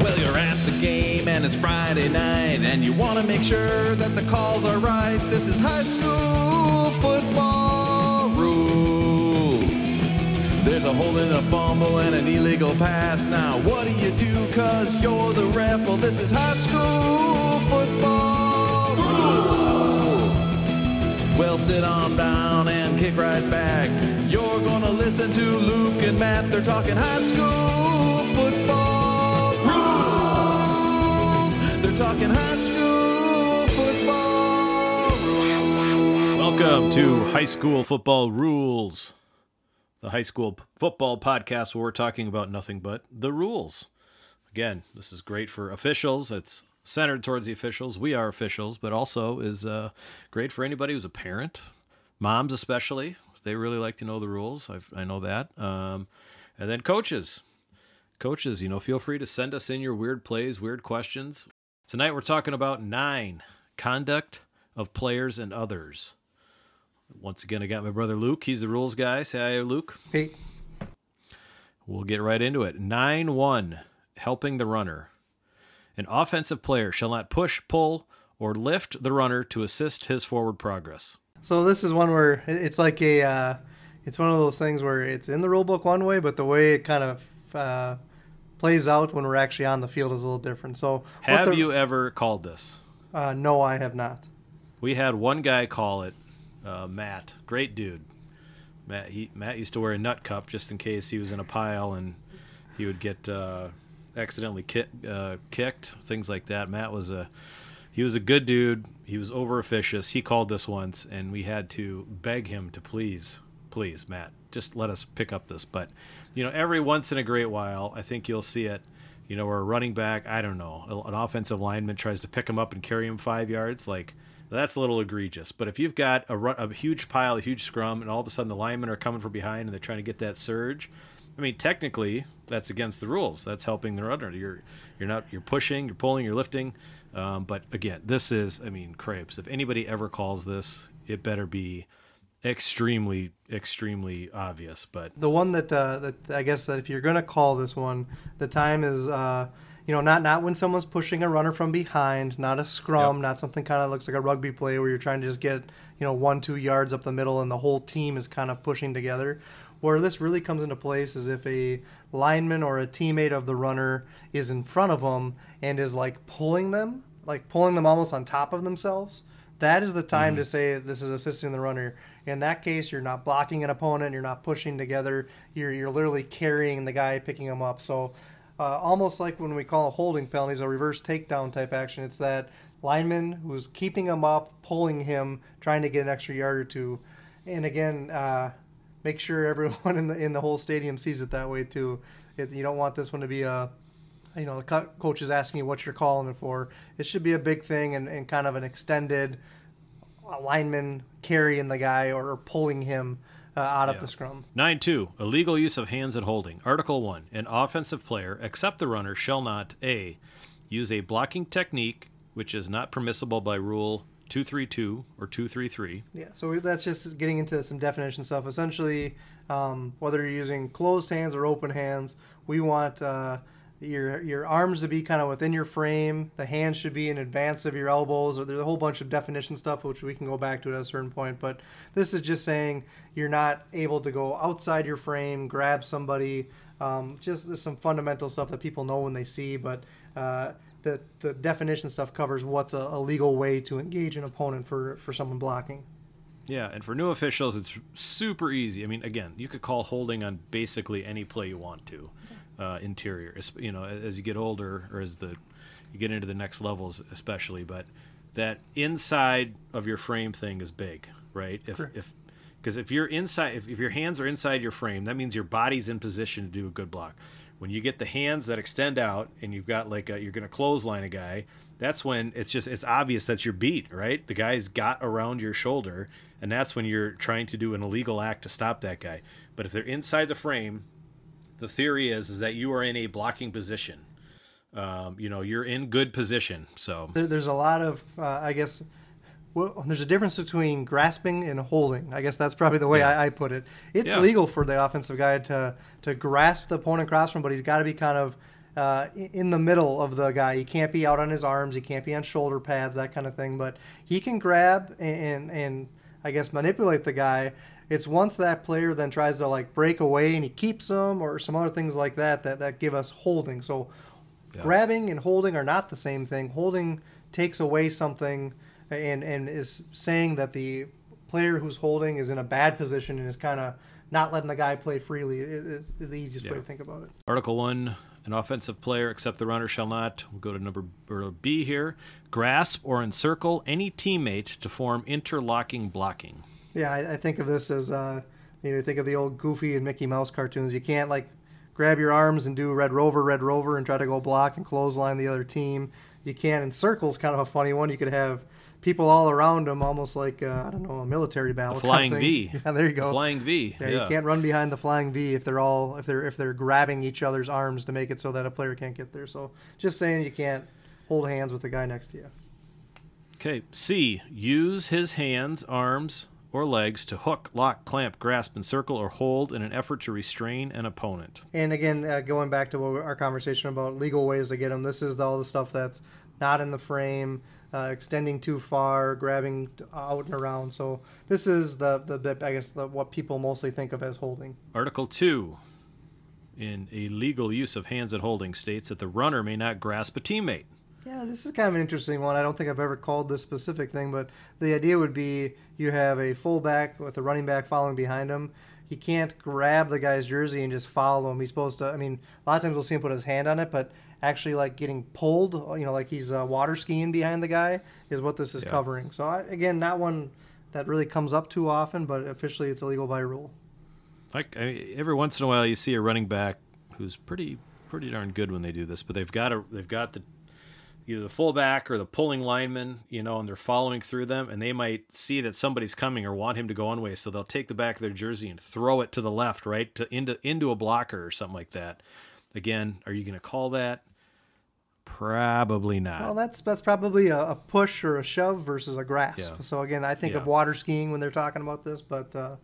Well, you're at the game and it's Friday night, and you want to make sure that the calls are right. This is high school football rules. There's a holding, a fumble, and an illegal pass. Now, what do you do? Cause you're the ref. Well, this is high school football rules. Well, sit on down and kick right back. You're gonna listen to Luke and Matt. They're talking high school football talking high school football. Welcome to High School Football Rules, the high school football podcast where we're talking about nothing but the rules. Again, this is great for officials. It's centered towards the officials. We are officials, but also is uh, great for anybody who's a parent, moms especially. They really like to know the rules. I've, I know that. Um, and then coaches. Coaches, you know, feel free to send us in your weird plays, weird questions. Tonight we're talking about nine conduct of players and others. Once again, I got my brother Luke. He's the rules guy. Say hi, Luke. Hey, We'll get right into it. 9 1, helping the runner. An offensive player shall not push, pull, or lift the runner to assist his forward progress. so this is one where it's like a, uh, it's one of those things where it's in the rule book one way, but the way it kind of uh, plays out when we're actually on the field is a little different. So, Have the- you ever called this? Uh, no, I have not. We had one guy call it, uh, Matt. Great dude. Matt, he, Matt used to wear a nut cup just in case he was in a pile and he would get uh, accidentally ki- uh, kicked, things like that. Matt was a he was a good dude. He was over officious. He called this once, and we had to beg him to please, please, Matt, just let us pick up this. But you know, every once in a great while, I think you'll see it. You know, where a running back, I don't know, an offensive lineman tries to pick him up and carry him five yards, like that's a little egregious. But if you've got a, ru- a huge pile, a huge scrum, and all of a sudden the linemen are coming from behind and they're trying to get that surge, I mean, technically that's against the rules. That's helping the runner. You're you're not you're pushing, you're pulling, you're lifting. Um, but again, this is I mean, crepes. If anybody ever calls this, it better be extremely extremely obvious. But The one that uh, that I guess that if you're gonna call this one, the time is uh, you know not not when someone's pushing a runner from behind, not a scrum, Yep. not something kind of looks like a rugby play where you're trying to just get you know one two yards up the middle and the whole team is kind of pushing together. Where this really comes into place is if a lineman or a teammate of the runner is in front of them and is like pulling them, like pulling them almost on top of themselves. That is the time to say this is assisting the runner. In that case, you're not blocking an opponent, you're not pushing together, you're, you're literally carrying the guy, picking him up. So, uh, almost like when we call a holding penalties a reverse takedown type action, it's that lineman who's keeping him up, pulling him, trying to get an extra yard or two. And again, uh, make sure everyone in the in the whole stadium sees it that way too. It, you don't want this one to be a you know, the co- coach is asking you what you're calling it for. It should be a big thing and, and kind of an extended lineman carrying the guy or, pulling him uh, out Yeah. of the scrum. 9 2. Illegal use of hands and holding. Article 1. An offensive player, except the runner, shall not A. Use a blocking technique which is not permissible by Rule 232 or 233. Yeah, so that's just getting into some definition stuff. Essentially, um, whether you're using closed hands or open hands, we want uh, your your arms to be kind of within your frame. The hands should be in advance of your elbows. Or there's a whole bunch of definition stuff which we can go back to at a certain point. But this is just saying you're not able to go outside your frame, grab somebody. Um, just some fundamental stuff that people know when they see, but. Uh, the, the definition stuff covers what's a, a legal way to engage an opponent for, for someone blocking. Yeah, and for new officials, it's super easy. I mean, again, you could call holding on basically any play you want to, uh, interior. You know, as you get older or as the you get into the next levels, especially. But that inside of your frame thing is big, right? If Correct. if because if you're inside, if, if your hands are inside your frame, that means your body's in position to do a good block. When you get the hands that extend out and you've got like a, you're going to clothesline a guy, that's when it's just it's obvious that you're beat, right? The guy's got around your shoulder, and that's when you're trying to do an illegal act to stop that guy. But if they're inside the frame, the theory is is that you are in a blocking position. Um, you know, you're in good position. So there, there's a lot of uh, I guess well, there's a difference between grasping and holding. I guess that's probably the way Yeah. I, I put it. It's Yeah. legal for the offensive guy to to grasp the opponent across from, but he's got to be kind of uh, in the middle of the guy. He can't be out on his arms. He can't be on shoulder pads, that kind of thing. But he can grab and and I guess manipulate the guy. It's once that player then tries to like break away and he keeps them or some other things like that that, that give us holding. So yeah. grabbing and holding are not the same thing. Holding takes away something and and is saying that the player who's holding is in a bad position and is kind of not letting the guy play freely is, the easiest yeah. way to think about it. Article 1 an offensive player except the runner shall not, we'll go to number B here, grasp or encircle any teammate to form interlocking blocking. Yeah, I, I think of this as, uh, you know, think of the old Goofy and Mickey Mouse cartoons. You can't, like, grab your arms and do Red Rover, Red Rover and try to go block and clothesline the other team. You can't. Encircle's kind of a funny one. You could have people all around them, almost like uh, I don't know a military battle. A flying kind of V. Yeah, there you go. A flying V. Yeah, yeah, you can't run behind the flying V if they're all if they're if they're grabbing each other's arms to make it so that a player can't get there. So just saying, you can't hold hands with the guy next to you. Okay. C. Use his hands, arms, or legs to hook, lock, clamp, grasp, encircle, or hold in an effort to restrain an opponent. And again, uh, going back to our conversation about legal ways to get them, this is all the stuff that's not in the frame uh, extending too far, grabbing out and around. So this is the, the, the I guess the, what people mostly think of as holding. Article two, in a legal use of hands at holding, states that the runner may not grasp a teammate. Yeah, this is kind of an interesting one. I don't think I've ever called this specific thing, but the idea would be you have a fullback with a running back following behind him. He can't grab the guy's jersey and just follow him. He's supposed to. I mean, a lot of times we'll see him put his hand on it, but actually like getting pulled, you know, like he's uh, water skiing behind the guy, is what this is yeah. covering. So I, again, not one that really comes up too often, but officially it's illegal by rule. Like I, every once in a while, you see a running back who's pretty pretty darn good when they do this, but they've got a they've got the either the fullback or the pulling lineman, you know, and they're following through them, and they might see that somebody's coming or want him to go one way, so they'll take the back of their jersey and throw it to the left, right, to into into a blocker or something like that. Again, are you going to call that? Probably not. Well, that's that's probably a, a, push or a shove versus a grasp. Yeah. So again, I think yeah. of water skiing when they're talking about this, but uh,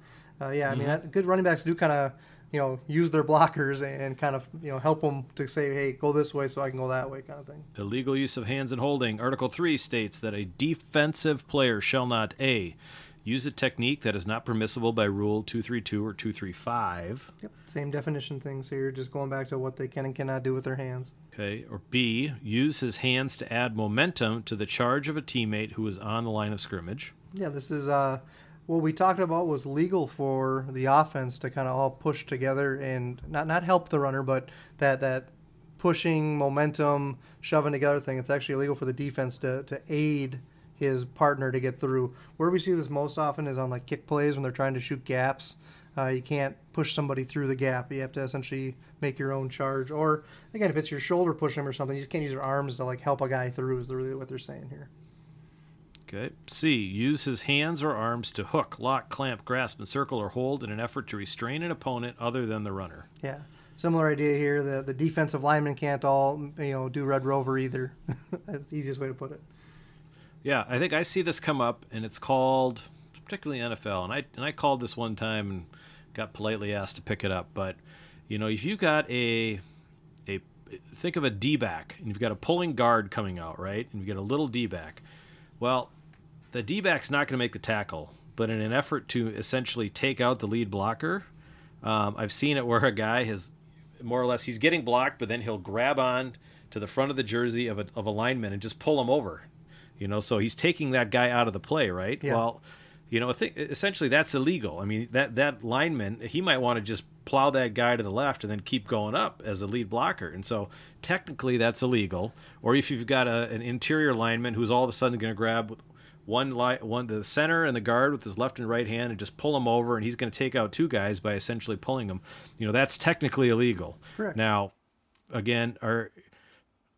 uh, yeah, I mean, mm-hmm. good running backs do kind of you know use their blockers and kind of you know help them to say, hey, go this way so I can go that way, kind of thing. Illegal use of hands and holding. Article three states that a defensive player shall not a use a technique that is not permissible by Rule 232 or 235. Yep, same definition things here, just going back to what they can and cannot do with their hands. Okay, or B, use his hands to add momentum to the charge of a teammate who is on the line of scrimmage. Yeah, this is uh, what we talked about was legal for the offense to kind of all push together and not not help the runner, but that that pushing momentum, shoving together thing. It's actually illegal for the defense to to aid his partner to get through. Where we see this most often is on like kick plays when they're trying to shoot gaps. Uh, you can't push somebody through the gap. You have to essentially make your own charge. Or again, if it's your shoulder pushing or something, you just can't use your arms to like help a guy through. Is really what they're saying here. Okay. C. Use his hands or arms to hook, lock, clamp, grasp, encircle, or hold in an effort to restrain an opponent other than the runner. Yeah. Similar idea here. The the defensive linemen can't all you know do Red Rover either. That's the easiest way to put it. Yeah, I think I see this come up, and it's called particularly NFL, and I and I called this one time and got politely asked to pick it up. But you know, if you got a a think of a D back, and you've got a pulling guard coming out, right, and you get a little D back. Well, the D back's not going to make the tackle, but in an effort to essentially take out the lead blocker, um, I've seen it where a guy has more or less he's getting blocked, but then he'll grab on to the front of the jersey of a, of a lineman and just pull him over you know, so he's taking that guy out of the play, right? Yeah. Well, you know, essentially that's illegal. I mean, that that lineman he might want to just plow that guy to the left and then keep going up as a lead blocker, and so technically that's illegal. Or if you've got a, an interior lineman who's all of a sudden going to grab one li- one the center and the guard with his left and right hand and just pull him over, and he's going to take out two guys by essentially pulling them. You know, that's technically illegal. Correct. Now, again, are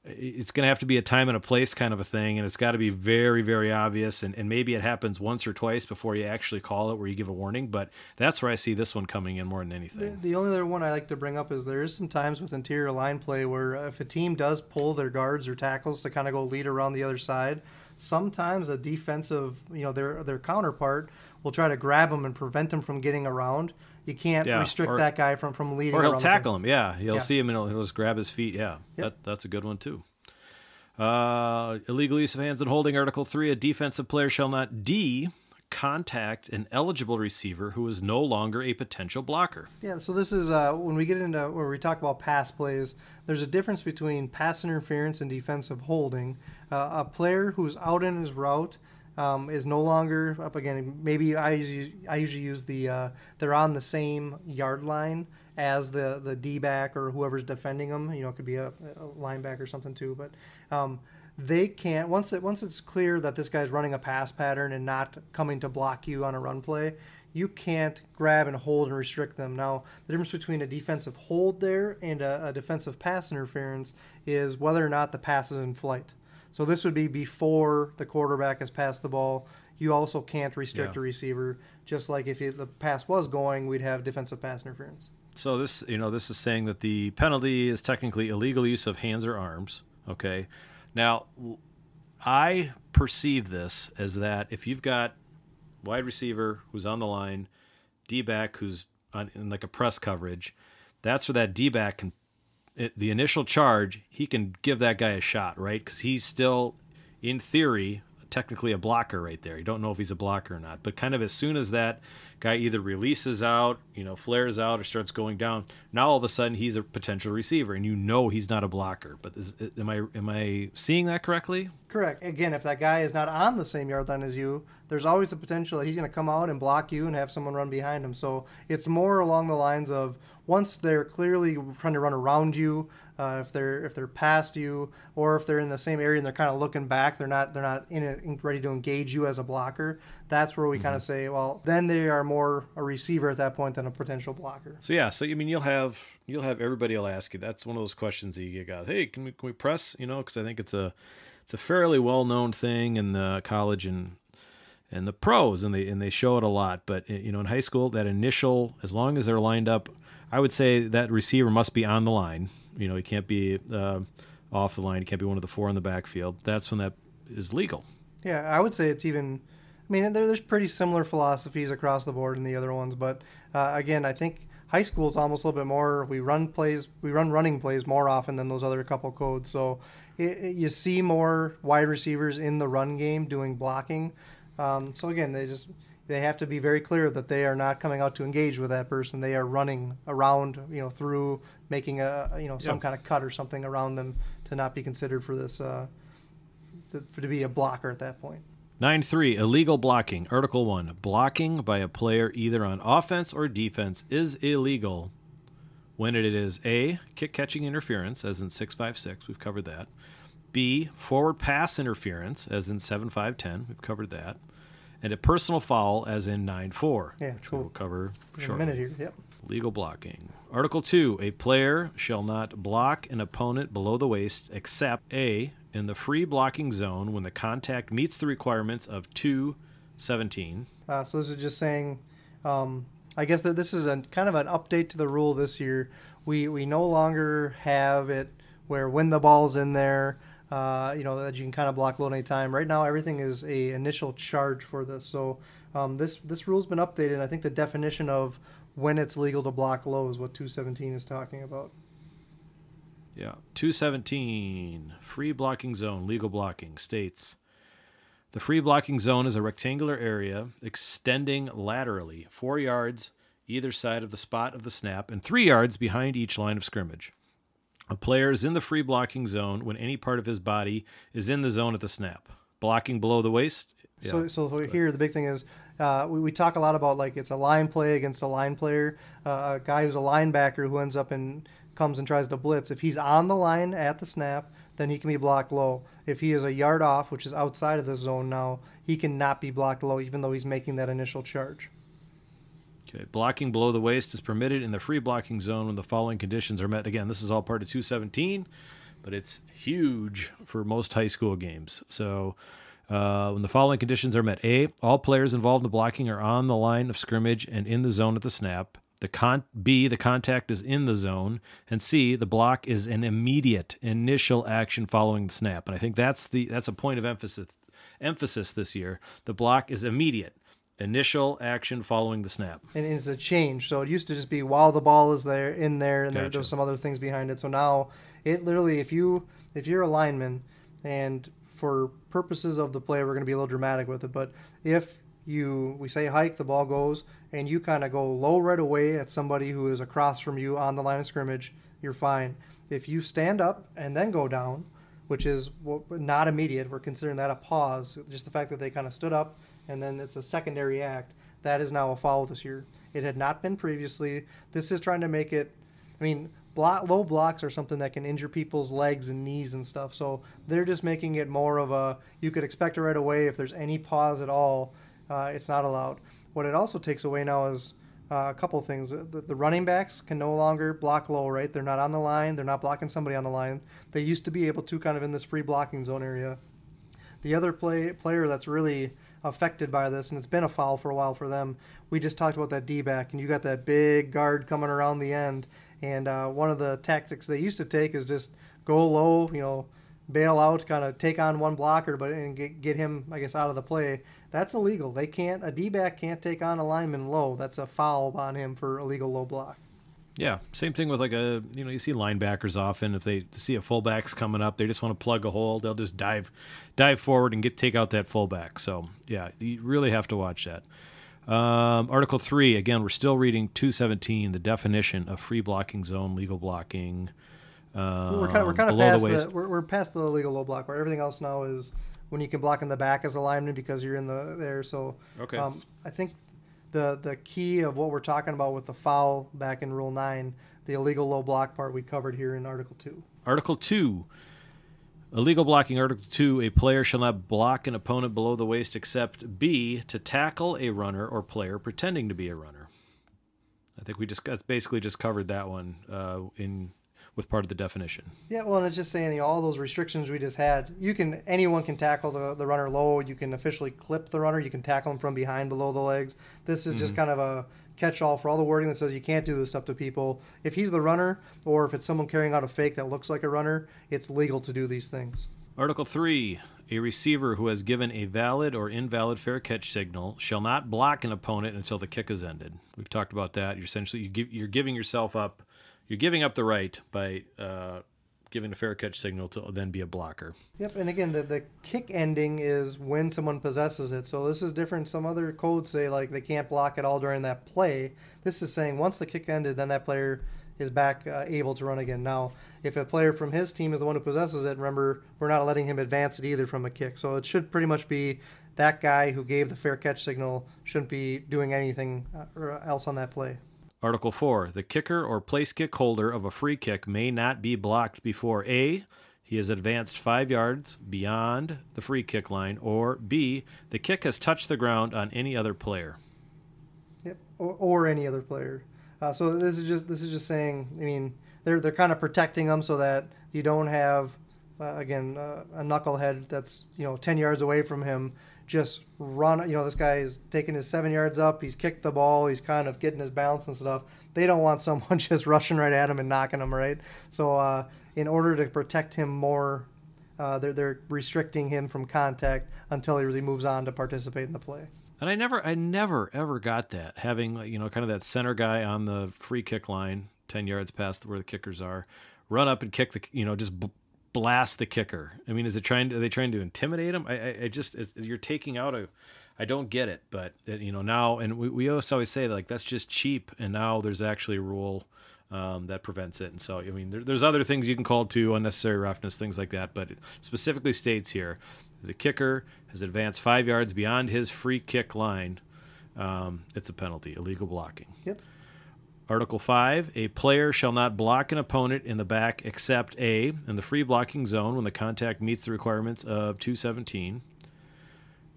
it's going to have to be a time and a place kind of a thing and it's got to be very very obvious and, and maybe it happens once or twice before you actually call it where you give a warning but that's where i see this one coming in more than anything. the, the only other one i like to bring up is there is some times with interior line play where if a team does pull their guards or tackles to kind of go lead around the other side sometimes a defensive you know their their counterpart will try to grab them and prevent them from getting around You can't Yeah, restrict or- that guy from from leading. Or he'll tackle him. Yeah, he'll Yeah. see him and he'll, he'll just grab his feet. Yeah, that, that's a good one too. Uh, illegal use of hands and holding. Article three: A defensive player shall not d contact an eligible receiver who is no longer a potential blocker. Yeah, so this is uh, when we get into where we talk about pass plays. There's a difference between pass interference and defensive holding. Uh, a player who's out in his route um, is no longer up again. Maybe I usually, I usually use the uh, they're on the same yard line as the the D back or whoever's defending them. You know, it could be a, a linebacker or something too, but. Um, they can't once it once it's clear that this guy's running a pass pattern and not coming to block you on a run play you can't grab and hold and restrict them now the difference between a defensive hold there and a, a defensive pass interference is whether or not the pass is in flight so this would be before the quarterback has passed the ball you also can't restrict Yeah. a receiver just like if the pass was going we'd have defensive pass interference So this, you know, this is saying that the penalty is technically illegal use of hands or arms. Okay. Now, I perceive this as that if you've got wide receiver who's on the line, D back who's on in like a press coverage, that's where that D back can the initial charge he can give that guy a shot, right? Because he's still, in theory, technically a blocker right there. You don't know if he's a blocker or not, but kind of as soon as that guy either releases out, you know, flares out, or starts going down, now all of a sudden he's a potential receiver, and you know he's not a blocker. But is, am I am I seeing that correctly? Correct. Again, if that guy is not on the same yard line as you, there's always the potential that he's going to come out and block you and have someone run behind him. So it's more along the lines of once they're clearly trying to run around you, uh, if they're if they're past you, or if they're in the same area and they're kind of looking back, they're not they're not in it ready to engage you as a blocker. That's where we kind of say, well, then they are more a receiver at that point than a potential blocker. So yeah, so I mean, you'll have you'll have everybody will ask you. That's one of those questions that you get. Hey, can we can we press? You know, because I think it's a it's a fairly well known thing in the college and and the pros, and they and they show it a lot. But eh, you know, in high school, that initial, as long as they're lined up, I would say that receiver must be on the line. You know, he can't be uh, off the line. He can't be one of the four in the backfield. That's when that is legal. Yeah, I would say it's even. I mean, there, there's pretty similar philosophies across the board in the other ones, but uh, again, I think high school is almost a little bit more. We run plays, we run running plays more often than those other couple codes. So it, it- you see more wide receivers in the run game doing blocking. Um, so again, they just they have to be very clear that they are not coming out to engage with that person. They are running around, you know, through making a you know some Yeah. kind of cut or something around them to not be considered for this. Uh, to, to be a blocker at that point. 9 3. Illegal blocking. Article 1. Blocking by a player either on offense or defense is illegal when it is A. Kick catching interference, as in 656. We've covered that. B. Forward pass interference, as in 7510. We've covered that. And a personal foul, as in 9 4. Yeah, which cool. we'll cover In a minute here. Yep. Legal blocking. Article 2. A player shall not block an opponent below the waist except A. In the free blocking zone when the contact meets the requirements of 217. Uh, so this is just saying, um, I guess that this is a kind of an update to the rule this year. We we no longer have it where when the ball's in there, uh, you know that you can kind of block low any time. Right now, everything is a initial charge for this. So um, this this rule's been updated. I think the definition of when it's legal to block low is what 217 is talking about. Yeah. 217. Free blocking zone. Legal blocking states. The free blocking zone is a rectangular area extending laterally four yards either side of the spot of the snap and three yards behind each line of scrimmage. A player is in the free blocking zone when any part of his body is in the zone at the snap. Blocking below the waist. Yeah. So, so here the big thing is uh, we, we talk a lot about like it's a line play against a line player, uh, a guy who's a linebacker who ends up and comes and tries to blitz. If he's on the line at the snap, then he can be blocked low. If he is a yard off, which is outside of the zone now, he cannot be blocked low, even though he's making that initial charge. Okay. Blocking below the waist is permitted in the free blocking zone when the following conditions are met. Again, this is all part of 217, but it's huge for most high school games. So, uh, when the following conditions are met A, all players involved in the blocking are on the line of scrimmage and in the zone at the snap. The con- B, the contact is in the zone. And C, the block is an immediate initial action following the snap. And I think that's the that's a point of emphasis emphasis this year. The block is immediate. Initial action following the snap. and it's a change. So it used to just be while the ball is there in there, and Gotcha. there's some other things behind it. So now it literally, if you if you're a lineman, and for purposes of the play, we're going to be a little dramatic with it, but if you we say hike, the ball goes, and you kind of go low right away at somebody who is across from you on the line of scrimmage, you're fine. If you stand up and then go down, which is not immediate, we're considering that a pause. Just the fact that they kind of stood up and then it's a secondary act. That is now a foul this year. It had not been previously. This is trying to make it. I mean, block, low blocks are something that can injure people's legs and knees and stuff. So they're just making it more of a. You could expect it right away. If there's any pause at all, uh, it's not allowed. What it also takes away now is uh, a couple things. The, the running backs can no longer block low, right? They're not on the line. They're not blocking somebody on the line. They used to be able to kind of in this free blocking zone area. The other play player that's really affected by this, and it's been a foul for a while for them. We just talked about that D back, and you got that big guard coming around the end. And uh, one of the tactics they used to take is just go low, you know, bail out, kind of take on one blocker, but and get, get him, I guess, out of the play. That's illegal. They can't. A D back can't take on a lineman low. That's a foul on him for illegal low block. Yeah, same thing with like a you know you see linebackers often if they see a fullback's coming up they just want to plug a hole they'll just dive dive forward and get take out that fullback so yeah you really have to watch that. Um, Article three again we're still reading 217 the definition of free blocking zone legal blocking. Um, we're kind of we're kind of past the the, we're, we're past the legal low block where everything else now is when you can block in the back as a lineman because you're in the there. So Okay. um, I think the the key of what we're talking about with the foul back in Rule Nine, the illegal low block part we covered here in Article Two. Article 2. Illegal blocking. Article 2. A player shall not block an opponent below the waist except B. To tackle a runner or player pretending to be a runner. I think we just basically just covered that one uh, in with part of the definition. Yeah, well, and it's just saying you know, all those restrictions we just had. You can anyone can tackle the, the runner low. You can officially clip the runner. You can tackle him from behind below the legs. This is just mm-hmm. kind of a catch-all for all the wording that says you can't do this stuff to people. If he's the runner, or if it's someone carrying out a fake that looks like a runner, it's legal to do these things. Article 3. A receiver who has given a valid or invalid fair catch signal shall not block an opponent until the kick is ended. We've talked about that. You're essentially you give, you're giving yourself up. You're giving up the right by uh, giving a fair catch signal to then be a blocker. Yep, and again, the, the kick ending is when someone possesses it. So this is different. Some other codes say like they can't block at all during that play. This is saying once the kick ended, then that player is back uh, able to run again. Now, if a player from his team is the one who possesses it, remember we're not letting him advance it either from a kick. So it should pretty much be that guy who gave the fair catch signal shouldn't be doing anything uh, else on that play. Article 4. The kicker or place kick holder of a free kick may not be blocked before A. He has advanced five yards beyond the free kick line, or B. The kick has touched the ground on any other player. Yep, or, or any other player. Uh, so this is just this is just saying. I mean, they're they're kind of protecting them so that you don't have uh, again uh, a knucklehead that's you know ten yards away from him just run. You know, this guy is taking his seven yards up. He's kicked the ball. He's kind of getting his balance and stuff. They don't want someone just rushing right at him and knocking him right. So uh, in order to protect him more. Uh, they're, they're restricting him from contact until he really moves on to participate in the play. And I never, I never, ever got that having you know kind of that center guy on the free kick line, ten yards past where the kickers are, run up and kick the, you know, just blast the kicker. I mean, is it trying? Are they trying to intimidate him? I, I, I just, you're taking out a. I don't get it, but it, you know now, and we, we always always say like that's just cheap, and now there's actually a rule um, that prevents it. And so, I mean, there, there's other things you can call to unnecessary roughness, things like that. But it specifically states here the kicker has advanced five yards beyond his free kick line. Um, it's a penalty, illegal blocking. Yep. Article 5 A player shall not block an opponent in the back except A, in the free blocking zone when the contact meets the requirements of 217.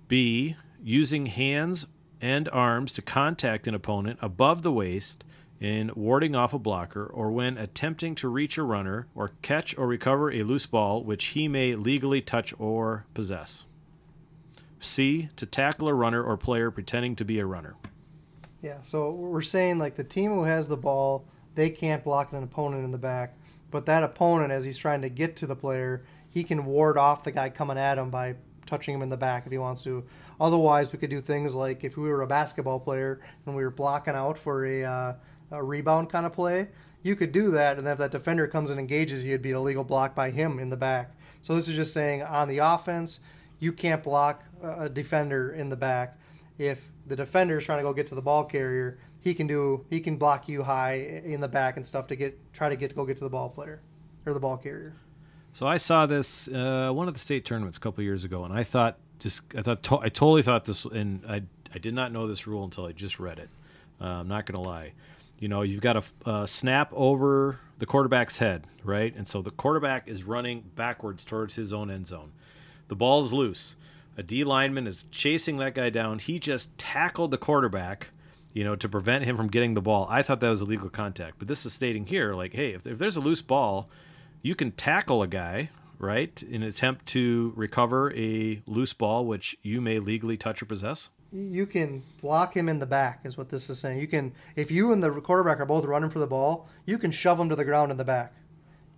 B, using hands and arms to contact an opponent above the waist in warding off a blocker or when attempting to reach a runner or catch or recover a loose ball which he may legally touch or possess. C, to tackle a runner or player pretending to be a runner. Yeah, so we're saying like the team who has the ball, they can't block an opponent in the back, but that opponent, as he's trying to get to the player, he can ward off the guy coming at him by touching him in the back if he wants to. Otherwise, we could do things like if we were a basketball player and we were blocking out for a, uh, a rebound kind of play, you could do that, and if that defender comes and engages you, it'd be a legal block by him in the back. So this is just saying on the offense, you can't block a defender in the back. If the defender is trying to go get to the ball carrier, he can do he can block you high in the back and stuff to get try to get to go get to the ball player or the ball carrier. So I saw this uh, one of the state tournaments a couple years ago, and I thought just I thought to- I totally thought this, and I I did not know this rule until I just read it. Uh, I'm not gonna lie. You know, you've got a uh, snap over the quarterback's head, right? And so the quarterback is running backwards towards his own end zone. The ball is loose. A D lineman is chasing that guy down. He just tackled the quarterback, you know, to prevent him from getting the ball. I thought that was illegal contact, but this is stating here, like, hey, if, if there's a loose ball, you can tackle a guy, right, in an attempt to recover a loose ball, which you may legally touch or possess. You can block him in the back, is what this is saying. You can, if you and the quarterback are both running for the ball, you can shove him to the ground in the back.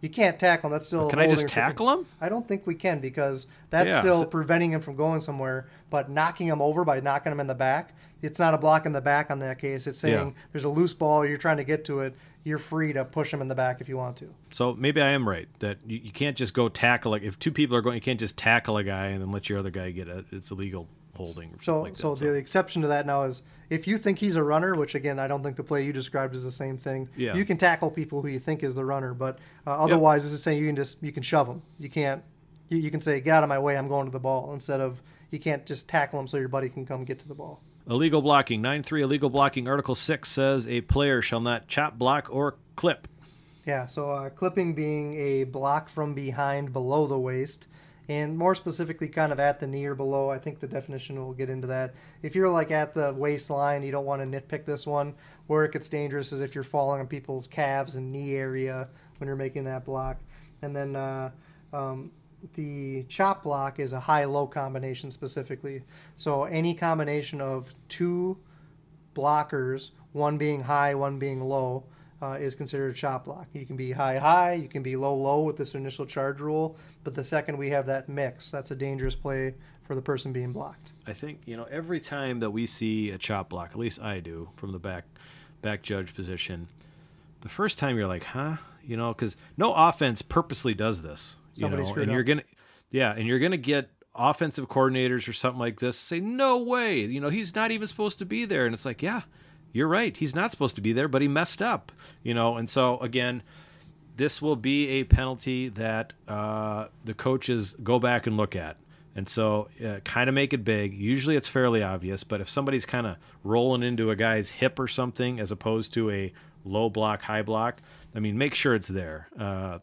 You can't tackle him. That's still. Can I just tackle him? I don't think we can because that's Yeah, still preventing him from going somewhere. But knocking him over by knocking him in the back, it's not a block in the back on that case. It's saying Yeah. there's a loose ball, you're trying to get to it. You're free to push him in the back if you want to. So maybe I am right that you, you can't just go tackle like if two people are going, you can't just tackle a guy and then let your other guy get it. It's illegal holding. Or So, like so that. the exception to that now is if you think he's a runner, which again I don't think the play you described is the same thing. Yeah. You can tackle people who you think is the runner, but uh, otherwise, this is saying you can just you can shove them. You can't. You, you can say get out of my way, I'm going to the ball instead of you can't just tackle him so your buddy can come get to the ball. Illegal blocking. 9 3 illegal blocking. Article 6 says a player shall not chop, block, or clip. Yeah, so uh, clipping being a block from behind below the waist, and more specifically, kind of at the knee or below. I think the definition will get into that. If you're like at the waistline, you don't want to nitpick this one. Where it gets dangerous is if you're falling on people's calves and knee area when you're making that block. And then uh, um, the chop block is a high low combination specifically. So any combination of two blockers, one being high, one being low, uh, is considered a chop block. You can be high high, you can be low low with this initial charge rule, but the second we have that mix, that's a dangerous play for the person being blocked. I think, you know, every time that we see a chop block, at least I do, from the back back judge position, the first time you're like, huh? You know, because no offense purposely does this. You Somebody know, screwed and you're up. gonna yeah, and you're gonna get offensive coordinators or something like this say, No way, you know, he's not even supposed to be there. And it's like, yeah, you're right. He's not supposed to be there, but he messed up. You know, and so again, this will be a penalty that uh, the coaches go back and look at. And so, uh, kind of make it big. Usually, it's fairly obvious, but if somebody's kind of rolling into a guy's hip or something, as opposed to a low block, high block, I mean, make sure it's there. Uh,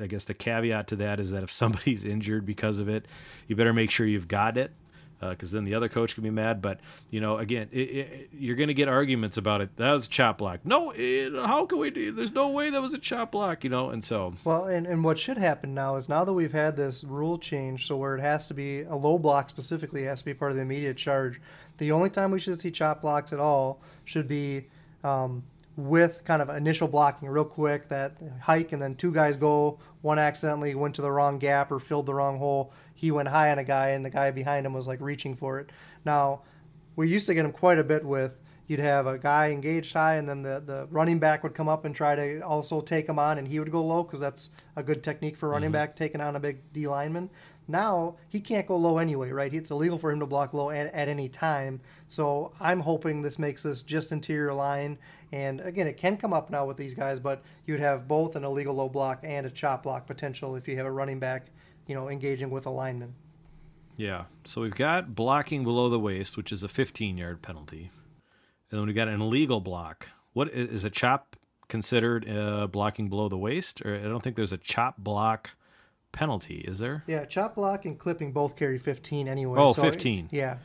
I guess the caveat to that is that if somebody's injured because of it, you better make sure you've got it because then the other coach can be mad. But you know, again, it, it, you're going to get arguments about it. That was a chop block. No, it, how can we do? There's no way that was a chop block. You know, and so Well, and, and what should happen now is now that we've had this rule change, so where it has to be a low block specifically has to be part of the immediate charge. The only time we should see chop blocks at all should be um, with kind of initial blocking, real quick, that hike, and then two guys go. One accidentally went to the wrong gap or filled the wrong hole. He went high on a guy, and the guy behind him was like reaching for it. Now, we used to get him quite a bit with you'd have a guy engaged high and then the, the running back would come up and try to also take him on and he would go low because that's a good technique for running mm-hmm. back taking on a big d lineman. Now he can't go low anyway right? It's illegal for him to block low at, at any time. So i'm hoping this makes this just interior line and again it can come up now with these guys but you'd have both an illegal low block and a chop block potential if you have a running back you know engaging with a lineman yeah. So we've got blocking below the waist, which is a 15 yard penalty, and then we've got an illegal block. What is a chop considered uh, blocking below the waist? Or I don't think there's a chop block penalty, is there? yeah chop block and clipping both carry 15 anyway Oh, so 15. yeah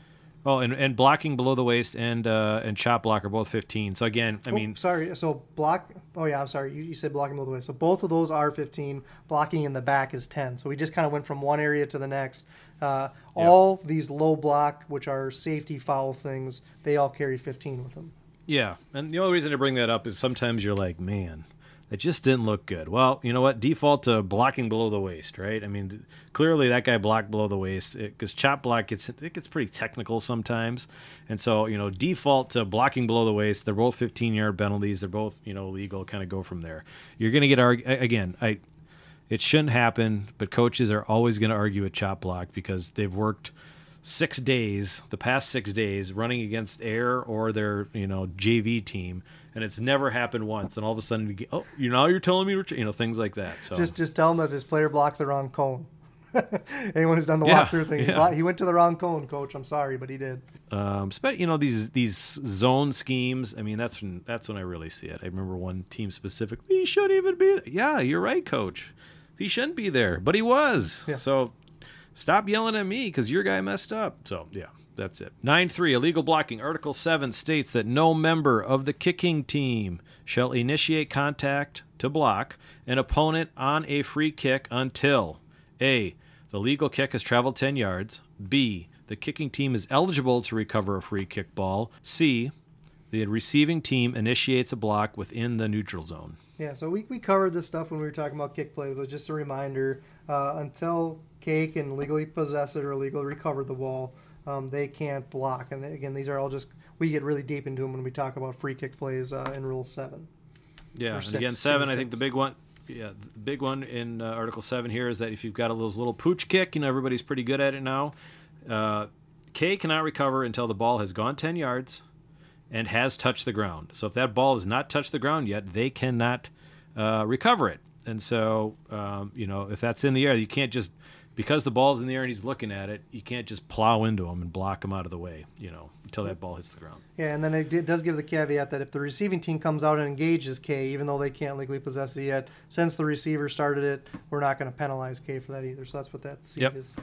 Oh, and, and blocking below the waist and uh, and chop block are both 15. So again, I Oh, mean, sorry. So block. Oh yeah, I'm sorry. You, you said blocking below the waist. So both of those are 15. Blocking in the back is 10. So we just kind of went from one area to the next. Uh, All these low block, which are safety foul things, they all carry 15 with them. Yeah, and the only reason to bring that up is sometimes you're like, man, that just didn't look good. Well, you know what? Default to blocking below the waist, right? I mean, clearly that guy blocked below the waist because chop block gets it gets pretty technical sometimes, and so you know default to blocking below the waist. They're both 15 yard penalties. They're both you know legal. Kind of go from there. You're gonna get arg- again. I it shouldn't happen, but coaches are always to argue a chop block because they've worked six days, the past six days, running against air or their you know JV team, and it's never happened once. And all of a sudden, you get, oh, you know, you're telling me, you know, things like that. So Just just tell him that his player blocked the wrong cone. Anyone who's done the Yeah, walkthrough thing, he yeah. he went to the wrong cone, coach. I'm sorry, but he did. um, spe- you know these these zone schemes. I mean, that's when that's when I really see it. I remember one team specifically. He shouldn't even be. Yeah, you're right, coach. He shouldn't be there, but he was. Yeah. So stop yelling at me because your guy messed up. So yeah, that's it. Nine three illegal blocking. Article seven states that no member of the kicking team shall initiate contact to block an opponent on a free kick until a the legal kick has traveled 10 yards. B. The kicking team is eligible to recover a free kick ball. C. The receiving team initiates a block within the neutral zone. Yeah, so we, we covered this stuff when we were talking about kick play, but just a reminder uh, until K can legally possess it or legally recover the ball, um, they can't block. And again, these are all just, we get really deep into them when we talk about free kick plays uh, in Rule 7. Yeah, Or and again, seven. I think the big one. Yeah, the big one in uh, Article Seven here is that if you've got a those little pooch kick, you know everybody's pretty good at it now. Uh, K cannot recover until the ball has gone ten yards and has touched the ground. So if that ball has not touched the ground yet, they cannot uh, recover it. And so, um, you know, if that's in the air, you can't just because the ball's in the air and he's looking at it, you can't just plow into him and block him out of the way. You know, until that ball hits the ground. Yeah, and then it does give the caveat that if the receiving team comes out and engages K, even though they can't legally possess it yet, since the receiver started it, we're not going to penalize K for that either. So that's what that C Yep. is.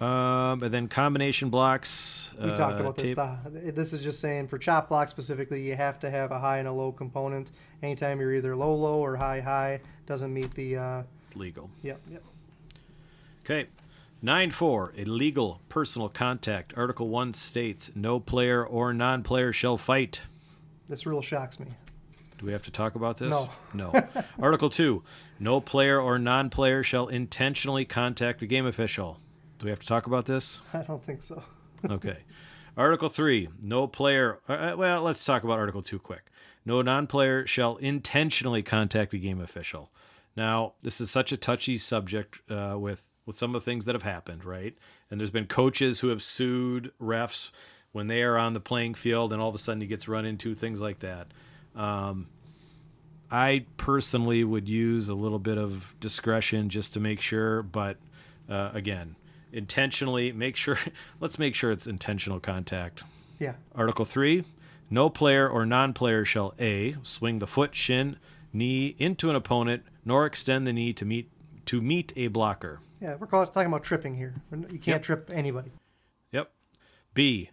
Um, and then combination blocks. We talked uh, about this. tape- The, this is just saying for chop block specifically, you have to have a high and a low component. Anytime you're either low low or high high, doesn't meet the. Uh, It's legal. yep, yep. Okay. 9 4. Illegal personal contact. Article 1 states no player or non player shall fight. This rule shocks me. Do we have to talk about this? No. No. Article 2. No player or non player shall intentionally contact a game official. Do we have to talk about this? I don't think so. Okay. Article 3. No player. Uh, well, let's talk about Article 2 quick. No non player shall intentionally contact a game official. Now, this is such a touchy subject uh, with, with some of the things that have happened, right? And there's been coaches who have sued refs when they are on the playing field and all of a sudden he gets run into, things like that. Um, I personally would use a little bit of discretion just to make sure, but uh, again, intentionally make sure. Let's make sure it's intentional contact. Yeah. Article three: No player or non-player shall a swing the foot, shin, knee into an opponent, nor extend the knee to meet to meet a blocker. Yeah, we're talking about tripping here. You can't Yep. trip anybody. Yep. B.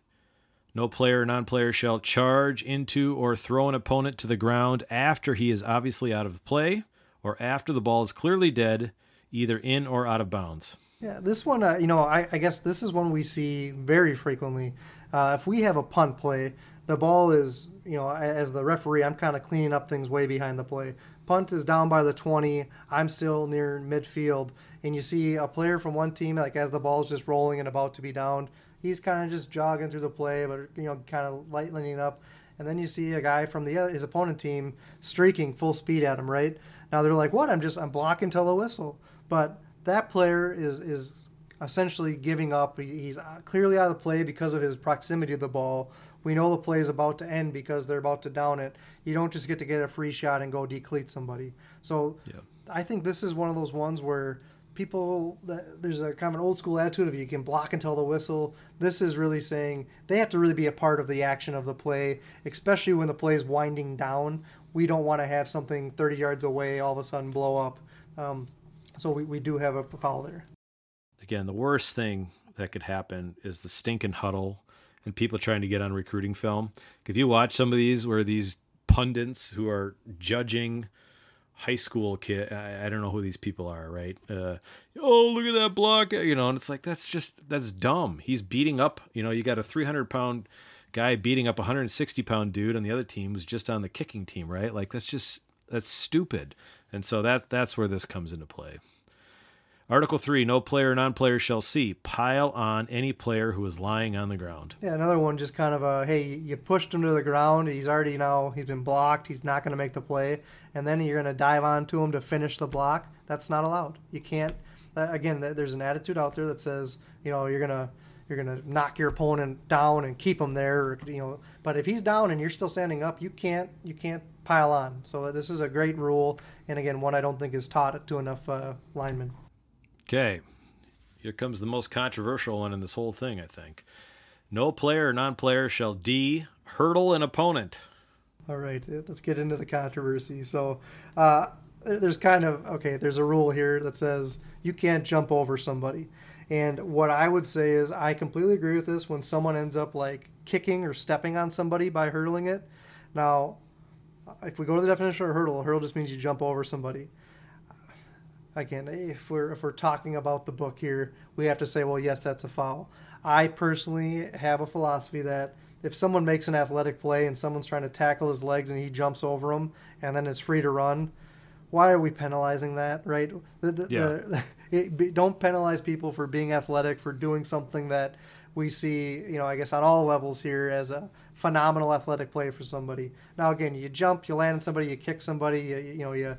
No player or non player shall charge into or throw an opponent to the ground after he is obviously out of play or after the ball is clearly dead, either in or out of bounds. Yeah, this one, uh, you know, I, I guess this is one we see very frequently. Uh, if we have a punt play, the ball is, you know, as the referee, I'm kind of cleaning up things way behind the play. Punt is down by the 20. I'm still near midfield, and you see a player from one team, like as the ball's just rolling and about to be downed, he's kind of just jogging through the play, but you know, kind of lightening up. And then you see a guy from the his opponent team streaking full speed at him. Right now, they're like, "What? I'm just I'm blocking till the whistle." But that player is is essentially giving up. He's uh, clearly out of the play because of his proximity to the ball. We know the play is about to end because they're about to down it. You don't just get to get a free shot and go decleat somebody. So Yep. I think this is one of those ones where people that there's a kind of an old school attitude of you can block until the whistle. This is really saying they have to really be a part of the action of the play, especially when the play is winding down. We don't want to have something 30 yards away all of a sudden blow up. Um, so we, we do have a foul there. Again, the worst thing that could happen is the stinking huddle and people trying to get on recruiting film. If you watch some of these where these pundits who are judging high school kid, I, I don't know who these people are, right? Uh, oh, look at that block, you know, and it's like that's just that's dumb. He's beating up, you know, you got a 300 pound guy beating up a 160 pound dude on the other team who's just on the kicking team, right? Like that's just that's stupid. And so that that's where this comes into play. Article 3 No player non player shall see. Pile on any player who is lying on the ground. Yeah, another one just kind of a hey, you pushed him to the ground. He's already now, he's been blocked. He's not going to make the play. And then you're going to dive onto him to finish the block. That's not allowed. You can't, uh, again, there's an attitude out there that says, you know, you're going to. You're gonna knock your opponent down and keep him there, you know. But if he's down and you're still standing up, you can't you can't pile on. So this is a great rule, and again, one I don't think is taught to enough uh, linemen. Okay, here comes the most controversial one in this whole thing, I think. No player or non player shall D hurdle an opponent. All right, uh, let's get into the controversy. So, uh, there's kind of, okay, there's a rule here that says you can't jump over somebody. And what I would say is, I completely agree with this when someone ends up like kicking or stepping on somebody by hurdling it. Now, if we go to the definition of hurdle, hurdle just means you jump over somebody again, if we're if we're talking about the book here, we have to say, well, yes, that's a foul. I personally have a philosophy that if someone makes an athletic play and someone's trying to tackle his legs and he jumps over them and then is free to run, why are we penalizing that, right? The, the, yeah. The, it, don't penalize people for being athletic for doing something that we see, you know, I guess on all levels here as a phenomenal athletic play for somebody. Now, again, you jump, you land on somebody, you kick somebody, you, you know, you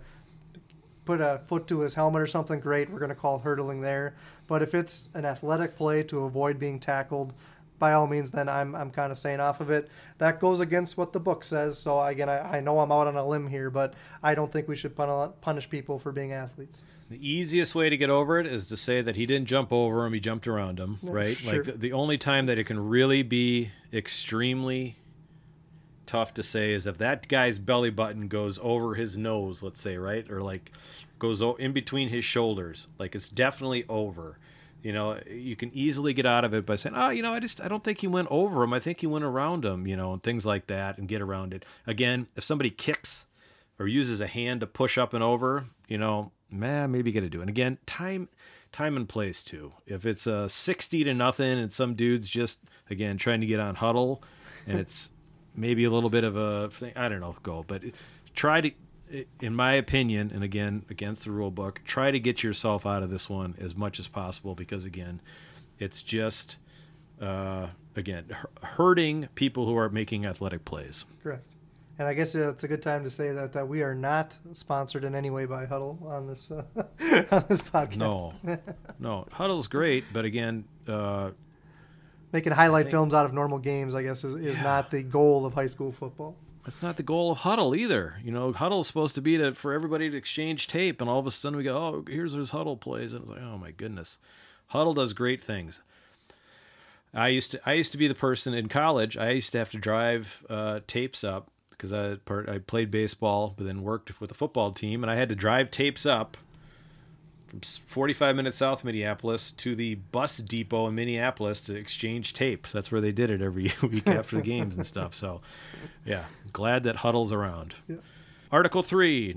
put a foot to his helmet or something, great. We're going to call hurdling there. But if it's an athletic play to avoid being tackled, by all means, then I'm, I'm kind of staying off of it. That goes against what the book says. So, again, I, I know I'm out on a limb here, but I don't think we should punish people for being athletes. The easiest way to get over it is to say that he didn't jump over him, he jumped around him, right? Sure. Like the, the only time that it can really be extremely tough to say is if that guy's belly button goes over his nose, let's say, right? Or like goes in between his shoulders. Like it's definitely over. You know, you can easily get out of it by saying, "Oh, you know, I just I don't think he went over him. I think he went around him." You know, and things like that, and get around it. Again, if somebody kicks or uses a hand to push up and over, you know, man, maybe get to do it. And again, time, time and place too. If it's a sixty to nothing, and some dude's just again trying to get on Hudl, and it's maybe a little bit of a thing. I don't know, go, but try to in my opinion, and again against the rule book, try to get yourself out of this one as much as possible because again, it's just uh, again hurting people who are making athletic plays. Correct. And I guess it's a good time to say that uh, we are not sponsored in any way by Hudl on this uh, on this podcast. No, no, Hudl's great, but again, uh, making highlight films out of normal games, I guess, is, is yeah. not the goal of high school football. That's not the goal of Hudl either. You know, Hudl is supposed to be to for everybody to exchange tape, and all of a sudden we go, "Oh, here's where his Hudl plays," and it's like, "Oh my goodness." Hudl does great things. I used to I used to be the person in college. I used to have to drive uh, tapes up because I part I played baseball, but then worked with the football team, and I had to drive tapes up 45 minutes south Minneapolis to the bus depot in Minneapolis to exchange tapes. That's where they did it every week after the games and stuff. So, yeah, glad that Hudl's around. Yeah. Article three,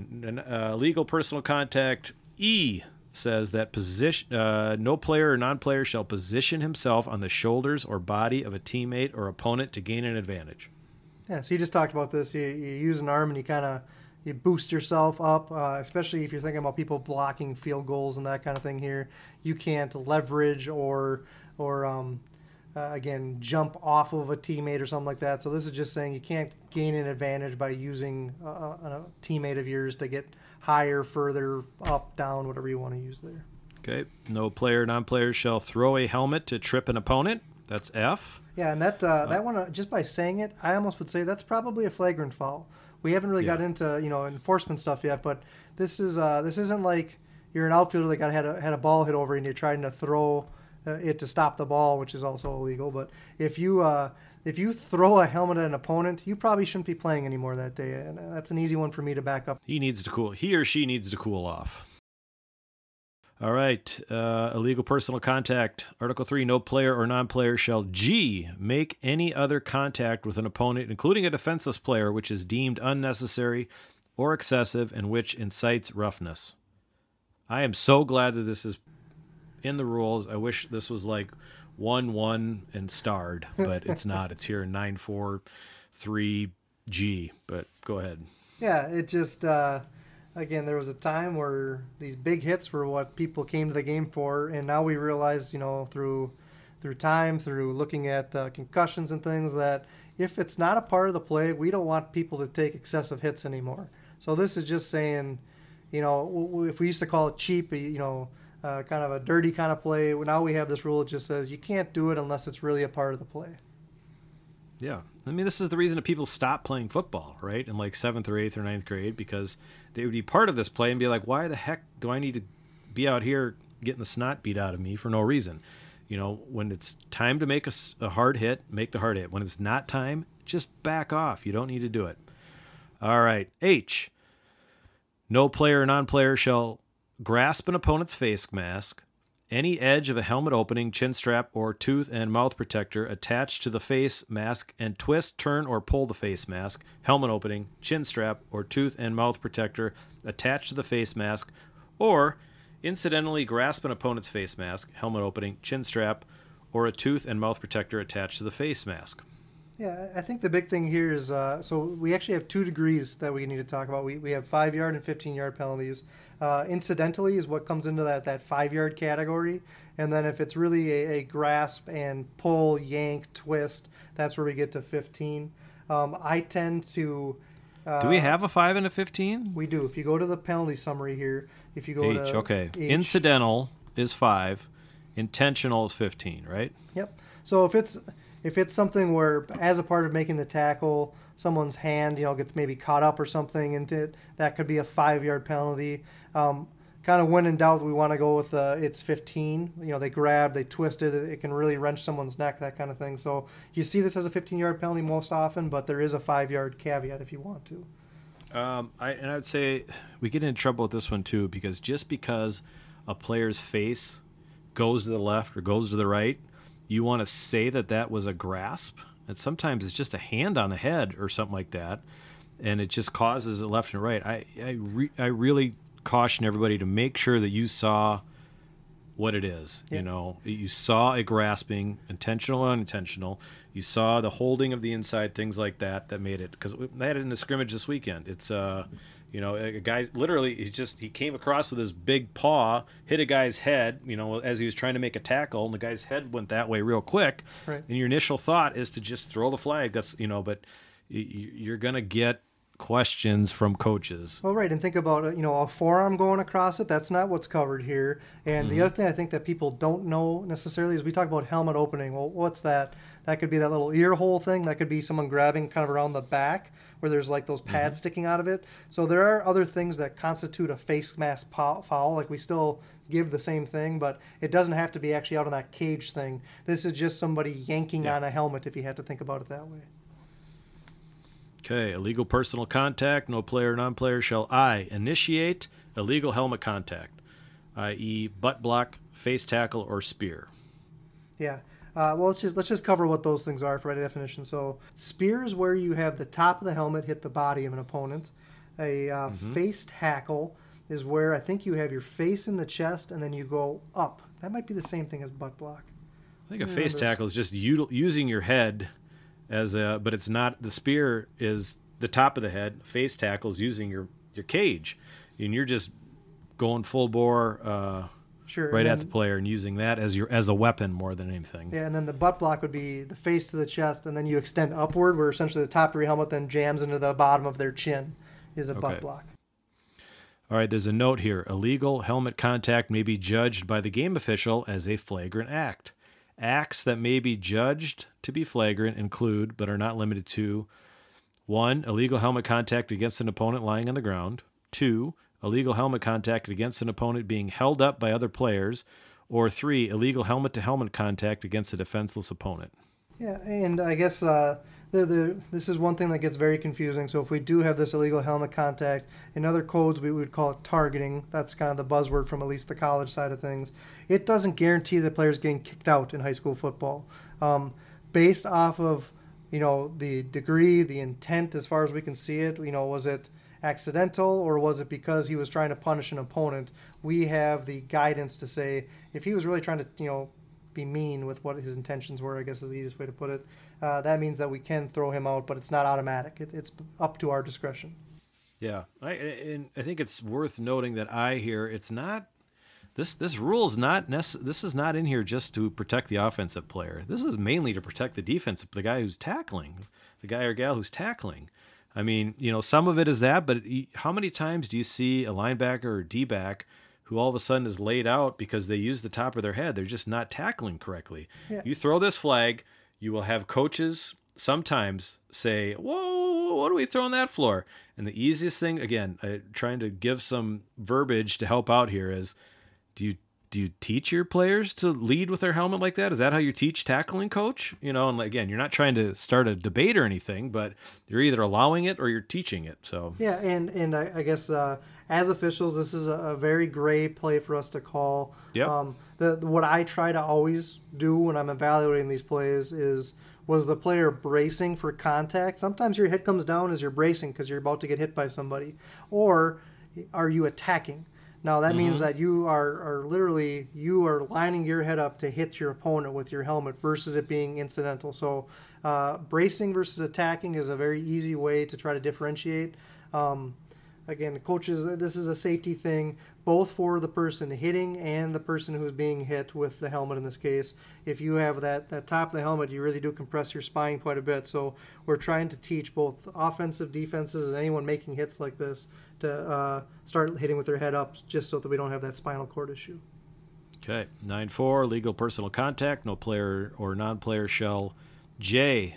uh, legal personal contact E says that position uh, no player or non-player shall position himself on the shoulders or body of a teammate or opponent to gain an advantage. Yeah, so you just talked about this. You, you use an arm and you kind of you boost yourself up, uh, especially if you're thinking about people blocking field goals and that kind of thing. Here, you can't leverage or or um, uh, again jump off of a teammate or something like that. So this is just saying you can't gain an advantage by using a, a teammate of yours to get higher, further, up, down, whatever you want to use there. Okay. No player, non-player shall throw a helmet to trip an opponent. That's F. Yeah, and that uh, that one, uh, just by saying it, I almost would say that's probably a flagrant foul. We haven't really yeah. got into you know enforcement stuff yet, but this is uh, this isn't like you're an outfielder that got had a had a ball hit over and you're trying to throw uh, it to stop the ball, which is also illegal. But if you uh, if you throw a helmet at an opponent, you probably shouldn't be playing anymore that day, and that's an easy one for me to back up. He needs to cool. He or she needs to cool off. All right. Uh, illegal personal contact. Article 3 No player or non player shall G make any other contact with an opponent, including a defenseless player, which is deemed unnecessary or excessive and which incites roughness. I am so glad that this is in the rules. I wish this was like 1 1 and starred, but it's not. It's here in 943G. But go ahead. Yeah, it just uh, again there was a time where these big hits were what people came to the game for, and now we realize you know through through time, through looking at uh, concussions and things that if it's not a part of the play, we don't want people to take excessive hits anymore. So this is just saying, you know, if we used to call it cheap, you know. Uh, kind of a dirty kind of play. Now we have this rule that just says you can't do it unless it's really a part of the play. Yeah. I mean, this is the reason that people stop playing football, right? In like seventh or eighth or ninth grade, because they would be part of this play and be like, why the heck do I need to be out here getting the snot beat out of me for no reason? You know, when it's time to make a, a hard hit, make the hard hit. When it's not time, just back off. You don't need to do it. All right. H. No player or non player shall grasp an opponent's face mask, any edge of a helmet opening, chin strap, or tooth and mouth protector attached to the face mask and twist, turn, or pull the face mask, helmet opening, chin strap, or tooth and mouth protector attached to the face mask, or incidentally grasp an opponent's face mask, helmet opening, chin strap, or a tooth and mouth protector attached to the face mask. Yeah, I think the big thing here is uh, so we actually have two degrees that we need to talk about. We, we have five yard and 15 yard penalties. Uh, incidentally, is what comes into that, that five yard category. And then if it's really a, a, grasp and pull, yank, twist, that's where we get to 15. Um, I tend to. Uh, do we have a five and a 15? We do. If you go to the penalty summary here, if you go H, to. okay. H, Incidental is five, intentional is 15, right? Yep. So if it's if it's something where as a part of making the tackle someone's hand you know gets maybe caught up or something and it, that could be a five yard penalty. Um, kind of when in doubt we want to go with uh, it's 15 you know they grab they twist it it can really wrench someone's neck that kind of thing. So you see this as a 15 yard penalty most often but there is a five yard caveat if you want to. Um, I, and i'd say we get into trouble with this one too because just because a player's face goes to the left or goes to the right you want to say that that was a grasp? And sometimes it's just a hand on the head or something like that and it just causes it left and right. I I, re, I really caution everybody to make sure that you saw what it is yeah. you know? You saw a grasping intentional or unintentional. You saw the holding of the inside things like that that made it because they had it in the scrimmage this weekend. It's uh you know, a guy literally he just he came across with his big paw, hit a guy's head, you know, as he was trying to make a tackle, and the guy's head went that way real quick. Right. And your initial thought is to just throw the flag. That's you know, but you're gonna get questions from coaches. Well, right, and think about. You know, a forearm going across it. That's not what's covered here. And mm-hmm. the other thing I think that people don't know necessarily is we talk about helmet opening. Well, what's that? That could be that little ear hole thing. That could be someone grabbing kind of around the back where there's like those pads mm-hmm. sticking out of it. So there are other things that constitute a face mask foul. Like we still give the same thing, but it doesn't have to be actually out on that cage thing. This is just somebody yanking yeah. on a helmet if you had to think about it that way. Okay, illegal personal contact. No player, non-player shall I initiate illegal helmet contact, i.e., butt block, face tackle, or spear. Yeah. Uh, well, let's just let's just cover what those things are for a definition. So, spear is where you have the top of the helmet hit the body of an opponent. A uh, mm-hmm. face tackle is where I think you have your face in the chest and then you go up. That might be the same thing as butt block. I think a face tackle is just u- using your head as a, but it's not. The spear is the top of the head. Face tackle is using your your cage, and you're just going full bore. Uh, Sure. Right at the player and using that as your as a weapon more than anything. Yeah, and then the butt block would be the face to the chest, and then you extend upward, where essentially the top of your helmet then jams into the bottom of their chin, is a okay. butt block. All right, there's a note here. Illegal helmet contact may be judged by the game official as a flagrant act. Acts that may be judged to be flagrant include, but are not limited to, one, illegal helmet contact against an opponent lying on the ground. Two, illegal helmet contact against an opponent being held up by other players, or three, illegal helmet to helmet contact against a defenseless opponent. Yeah, and I guess uh, the, the, this is one thing that gets very confusing. So if we do have this illegal helmet contact, in other codes we would call it targeting. That's kind of the buzzword from at least the college side of things. It doesn't guarantee the players getting kicked out in high school football. Um, based off of you know the degree, the intent, as far as we can see it, you know, was it accidental or was it because he was trying to punish an opponent? We have the guidance to say if he was really trying to, you know, be mean with what his intentions were, I guess is the easiest way to put it. Uh, that means that we can throw him out, but it's not automatic. It, it's up to our discretion. Yeah, I and I think it's worth noting that I hear it's not this this rule is not nece- this is not in here just to protect the offensive player. This is mainly to protect the defensive, the guy who's tackling, the guy or gal who's tackling. I mean, you know, some of it is that, but how many times do you see a linebacker or D back who all of a sudden is laid out because they use the top of their head? They're just not tackling correctly. Yeah. You throw this flag, you will have coaches sometimes say, "Whoa, what are we throwing that floor? And the easiest thing, again, uh, trying to give some verbiage to help out here is, do you do you teach your players to lead with their helmet like that? Is that how you teach tackling, coach? You know, and again, you're not trying to start a debate or anything, but you're either allowing it or you're teaching it. So Yeah, and and I, I guess uh, as officials, this is a, a very gray play for us to call. Yep. Um, the, what I try to always do when I'm evaluating these plays is was the player bracing for contact. Sometimes your hit comes down as you're bracing because you're about to get hit by somebody, or are you attacking? Now that means that you are, are literally you are lining your head up to hit your opponent with your helmet versus it being incidental. So uh, bracing versus attacking is a very easy way to try to differentiate. Um, again, coaches, this is a safety thing, both for the person hitting and the person who's being hit with the helmet in this case. If you have that, that top of the helmet, you really do compress your spine quite a bit. So we're trying to teach both offensive defenses and anyone making hits like this to uh, start hitting with their head up just so that we don't have that spinal cord issue. Okay, nine four legal personal contact. No player or non-player shall J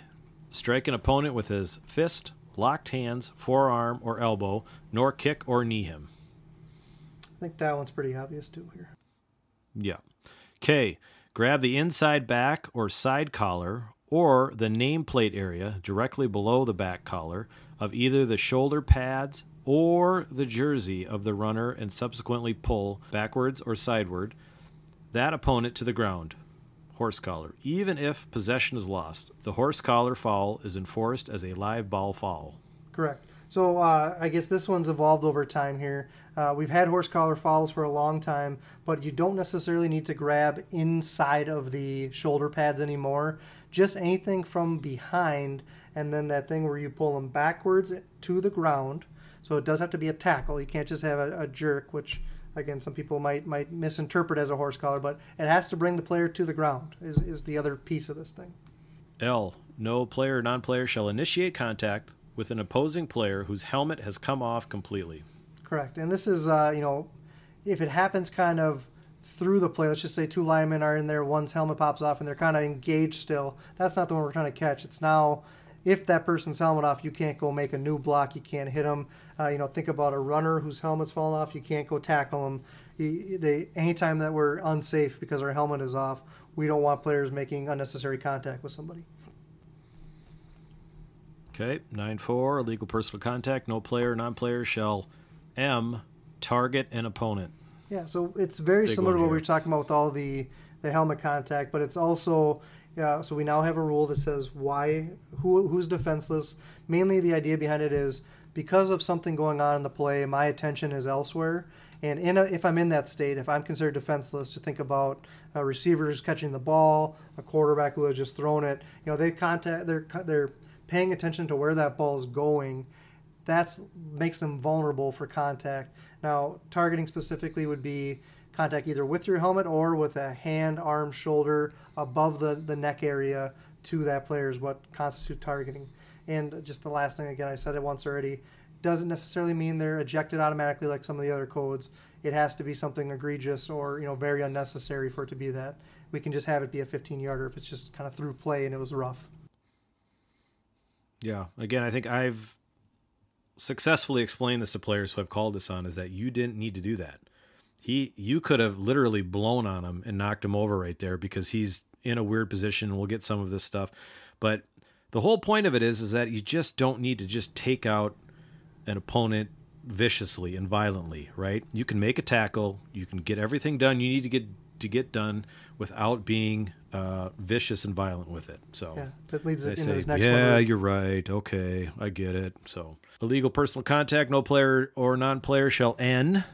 strike an opponent with his fist, locked hands, forearm, or elbow, nor kick or knee him. I think that one's pretty obvious too here. Yeah. K. Grab the inside back or side collar or the nameplate area directly below the back collar of either the shoulder pads or the jersey of the runner and subsequently pull backwards or sideward that opponent to the ground. Horse collar. Even if possession is lost, the horse collar foul is enforced as a live ball foul. Correct. So uh, I guess this one's evolved over time here. Uh, we've had horse collar fouls for a long time, but you don't necessarily need to grab inside of the shoulder pads anymore. Just anything from behind, and then that thing where you pull them backwards to the ground. So it does have to be a tackle. You can't just have a, a jerk, which again some people might might misinterpret as a horse collar, but it has to bring the player to the ground. Is is the other piece of this thing? L. No player or non player shall initiate contact with an opposing player whose helmet has come off completely. Correct. And this is, uh, you know, if it happens kind of through the play, let's just say two linemen are in there, one's helmet pops off, and they're kind of engaged still. That's not the one we're trying to catch. It's now, if that person's helmet off, you can't go make a new block. You can't hit them. Uh, you know, think about a runner whose helmet's fallen off. You can't go tackle them. You, they, anytime that we're unsafe because our helmet is off, we don't want players making unnecessary contact with somebody. Okay, 9 4, illegal personal contact. No player non player shall M target an opponent. Yeah, so it's very Big similar to what we were talking about with all the the helmet contact, but it's also yeah. So we now have a rule that says why who who's defenseless. Mainly, the idea behind it is because of something going on in the play, my attention is elsewhere. And in a, if I'm in that state, if I'm considered defenseless, to think about uh, a receiver who's catching the ball, a quarterback who has just thrown it. You know, they contact they're they're paying attention to where that ball is going that's makes them vulnerable for contact. Now, targeting specifically would be contact either with your helmet or with a hand, arm, shoulder above the, the neck area to that player is what constitutes targeting. And just the last thing, again, I said it once already, doesn't necessarily mean they're ejected automatically like some of the other codes. It has to be something egregious or you know very unnecessary for it to be that. We can just have it be a 15 yarder if it's just kind of through play and it was rough. Yeah. Again, I think I've successfully explained this to players who have called this on is that you didn't need to do that. He you could have literally blown on him and knocked him over right there because he's in a weird position. We'll get some of this stuff. But the whole point of it is is that you just don't need to just take out an opponent viciously and violently, right? You can make a tackle, you can get everything done you need to get to get done without being uh, vicious and violent with it. So Yeah, that leads into say, this next one. yeah, you're right. Okay, I get it. So, illegal personal contact. No player or non-player shall N.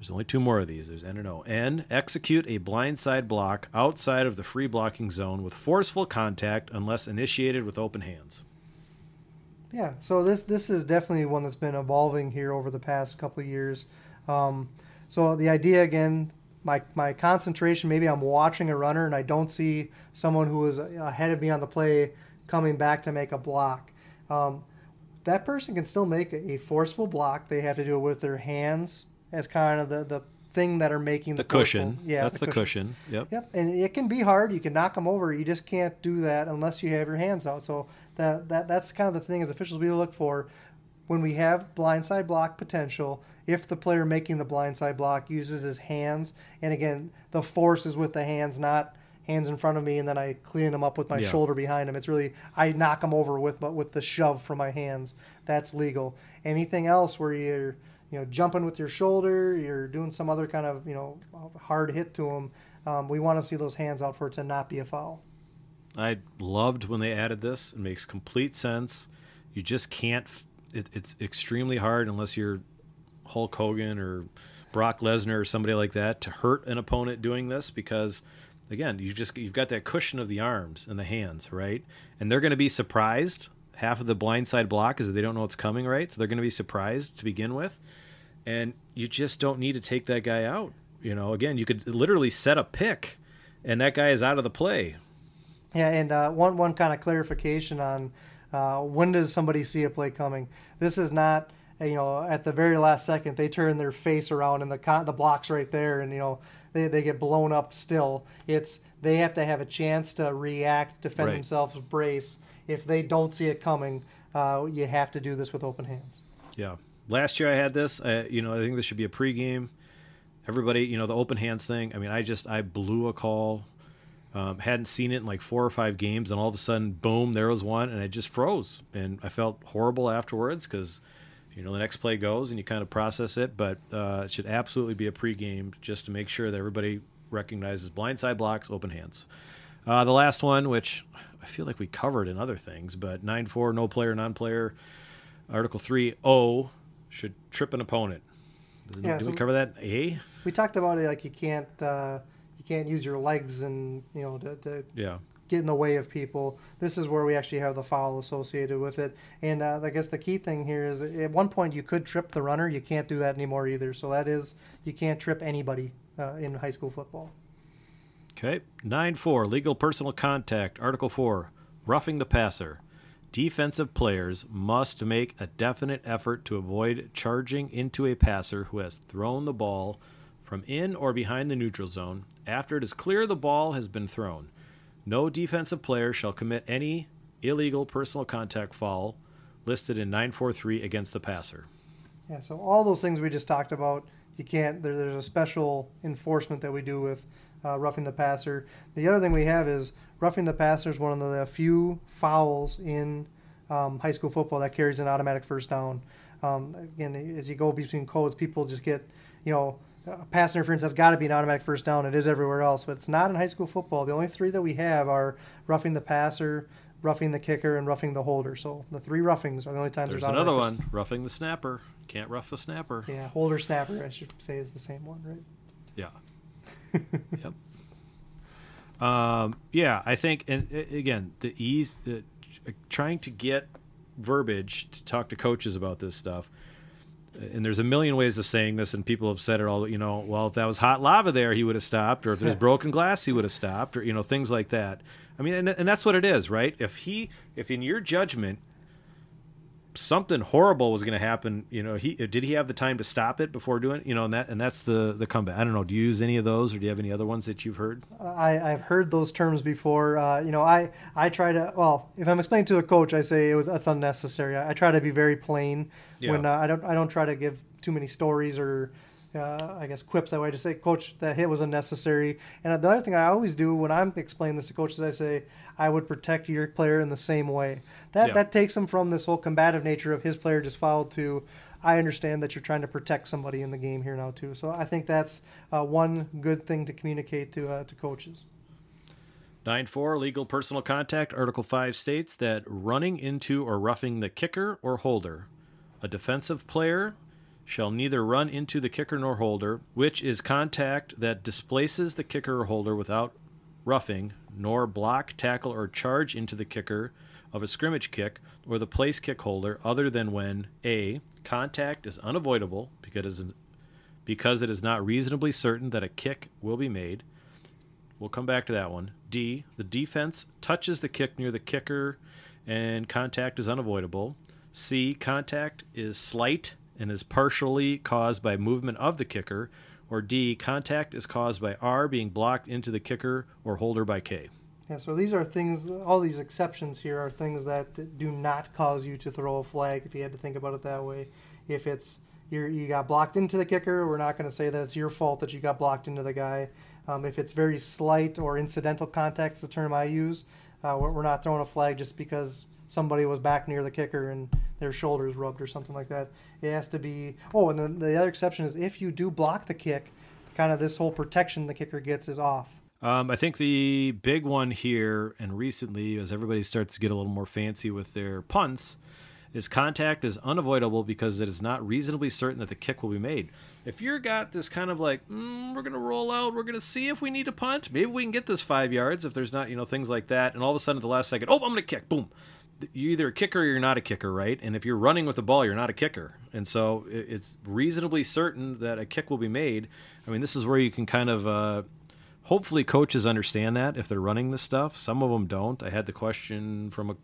There's only two more of these. There's N and O. N. Execute a blindside block outside of the free blocking zone with forceful contact unless initiated with open hands. Yeah, so this this is definitely one that's been evolving here over the past couple of years. Um, so the idea again, my my concentration. Maybe I'm watching a runner and I don't see someone who is ahead of me on the play coming back to make a block. Um, that person can still make a forceful block. They have to do it with their hands as kind of the, the thing that are making the, the cushion. forceful- Yeah, that's the cushion. Yep. Yep, and it can be hard. You can knock them over. You just can't do that unless you have your hands out. So that that that's kind of the thing as officials we look for when we have blindside block potential. If the player making the blindside block uses his hands, and again, the force is with the hands, not hands in front of me, and then I clean them up with my Yeah. shoulder behind him. It's really I knock them over with but with the shove from my hands. That's legal. Anything else where you're you know jumping with your shoulder, you're doing some other kind of you know hard hit to them. Um, we want to see those hands out for it to not be a foul. I loved when they added this. It makes complete sense. You just can't. It, it's extremely hard unless you're Hulk Hogan or Brock Lesnar or somebody like that to hurt an opponent doing this because, again, you've just you've got that cushion of the arms and the hands, right? And they're going to be surprised. Half of the blindside block is that they don't know what's coming, right? So they're going to be surprised to begin with, and you just don't need to take that guy out. You know, again, you could literally set a pick, and that guy is out of the play. Yeah, and uh, one one kind of clarification on uh, when does somebody see a play coming? This is not uh, you know at the very last second they turn their face around and the con- the block's right there and you know they, they get blown up still. It's they have to have a chance to react, defend Right. themselves, brace. If they don't see it coming, uh, you have to do this with open hands. Yeah. Last year I had this. I, you know, I think this should be a pregame. Everybody, you know, the open hands thing. I mean, I just I blew a call. Um, hadn't seen it in like four or five games, and all of a sudden, boom, there was one, and I just froze, and I felt horrible afterwards because, you know, the next play goes and you kind of process it, but uh, it should absolutely be a pregame just to make sure that everybody recognizes blindside blocks, open hands. Uh, the last one, which I feel like we covered in other things, but nine four, no player, non player. Article three O should trip an opponent. Did, Yeah, did so- we cover that? A? We talked about it like you can't uh, you can't use your legs and you know to, to Yeah. get in the way of people. This is where we actually have the foul associated with it. And uh, I guess the key thing here is at one point you could trip the runner. You can't do that anymore either. So that is you can't trip anybody uh, in high school football. Okay. 9 4, legal personal contact. Article 4, roughing the passer. Defensive players must make a definite effort to avoid charging into a passer who has thrown the ball from in or behind the neutral zone after it is clear the ball has been thrown. No defensive player shall commit any illegal personal contact foul listed in 943 against the passer. Yeah. So all those things we just talked about, you can't. There, there's a special enforcement that we do with uh, roughing the passer. The other thing we have is roughing the passer is one of the few fouls in um, high school football that carries an automatic first down. Um, again, as you go between codes, people just get, you know, pass interference has got to be an automatic first down. It is everywhere else, but it's not in high school football. The only three that we have are roughing the passer, roughing the kicker, and roughing the holder. So the three roughings are the only times There's there's, another one, roughing the snapper. Can't rough the snapper. Yeah, holder snapper, I should say, is the same one, right? Yeah. yep. Um, yeah, I think, and again, the ease, uh, trying to get verbiage to talk to coaches about this stuff. uh, And there's a million ways of saying this, and people have said it all. You know, well, if that was hot lava there, he would have stopped, or if there's broken glass, he would have stopped, or you know, things like that. I mean, and, and that's what it is, right? If he, if in your judgment, something horrible was going to happen, you know, he did he have the time to stop it before doing, it? you know, and that and that's the the comeback. I don't know. Do you use any of those, or do you have any other ones that you've heard? I, I've heard those terms before. Uh, you know, I, I try to, well, if I'm explaining to a coach, I say it was that's unnecessary. I, I try to be very plain when uh, I don't I don't try to give too many stories or uh, I guess quips that way. I just say, coach, that hit was unnecessary. And the other thing I always do when I'm explaining this to coaches, I say, I would protect your player in the same way. That Yeah. that takes him from this whole combative nature of his player just fouled to. I understand that you're trying to protect somebody in the game here now too. So I think that's uh, one good thing to communicate to uh, to coaches. 9 4, legal personal contact. Article 5 states that running into or roughing the kicker or holder, a defensive player shall neither run into the kicker nor holder, which is contact that displaces the kicker or holder without roughing, nor block, tackle, or charge into the kicker of a scrimmage kick or the place kick holder other than when A. Contact is unavoidable because, because it is not reasonably certain that a kick will be made. We'll come back to that one. D. The defense touches the kick near the kicker and contact is unavoidable. C. Contact is slight and is partially caused by movement of the kicker. Or D. Contact is caused by R being blocked into the kicker or holder by K. Yeah, so these are things, all these exceptions here are things that do not cause you to throw a flag if you had to think about it that way. If it's you you got blocked into the kicker, we're not going to say that it's your fault that you got blocked into the guy. Um, if it's very slight or incidental contact, the term I use, uh, we're not throwing a flag just because somebody was back near the kicker and their shoulders rubbed or something like that. It has to be. Oh, and then the other exception is if you do block the kick, kind of this whole protection the kicker gets is off. Um, I think the big one here and recently, as everybody starts to get a little more fancy with their punts, is contact is unavoidable because it is not reasonably certain that the kick will be made. If you're got this kind of like, mm, we're to roll out, we're to see if we need to punt, maybe we can get this five yards if there's not, you know, things like that. And all of a sudden at the last second, oh, I'm to kick, boom. You're either a kicker or you're not a kicker, right? And if you're running with the ball, you're not a kicker. And so it's reasonably certain that a kick will be made. I mean, this is where you can kind of. Uh, hopefully coaches understand that if they're running this stuff. Some of them don't. I had the question from a,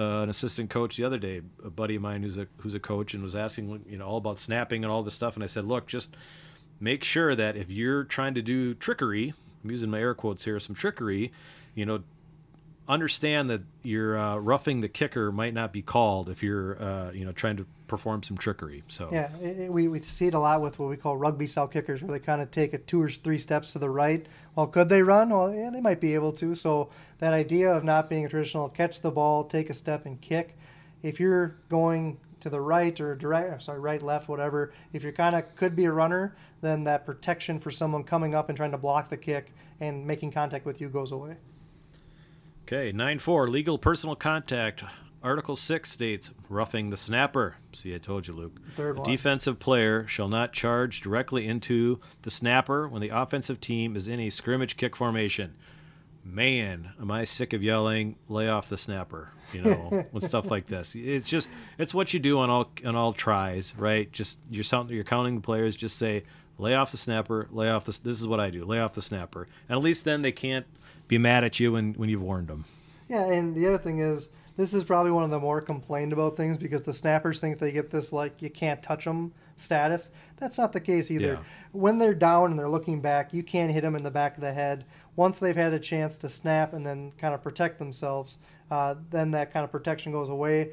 uh, an assistant coach the other day, a buddy of mine who's a who's a coach and was asking you know all about snapping and all this stuff, and I said, look, just make sure that if you're trying to do trickery, I'm using my air quotes here, some trickery, you know, understand that you're uh, roughing the kicker might not be called if you're uh, you know trying to perform some trickery. So yeah, it, it, we, we see it a lot with what we call rugby style kickers, where they kind of take a two or three steps to the right. Well, could they run? Well, yeah, they might be able to. So that idea of not being a traditional catch the ball, take a step and kick. If you're going to the right or direct, sorry, right, left, whatever. If you're kind of could be a runner, then that protection for someone coming up and trying to block the kick and making contact with you goes away. Okay, 9 4, legal personal contact. Article 6 states roughing the snapper. See, I told you, Luke. Third a one. defensive player shall not charge directly into the snapper when the offensive team is in a scrimmage kick formation. Man, am I sick of yelling, lay off the snapper, you know, with stuff like this. It's just, it's what you do on all on all tries, right? Just, you're, sound, you're counting the players, just say, lay off the snapper, lay off the, this is what I do, lay off the snapper. And at least then they can't be mad at you when, when you've warned them. Yeah, and the other thing is, this is probably one of the more complained about things because the snappers think they get this like you can't touch them status. That's not the case either. Yeah. When they're down and they're looking back, you can't hit them in the back of the head. Once they've had a chance to snap and then kind of protect themselves, uh, then that kind of protection goes away.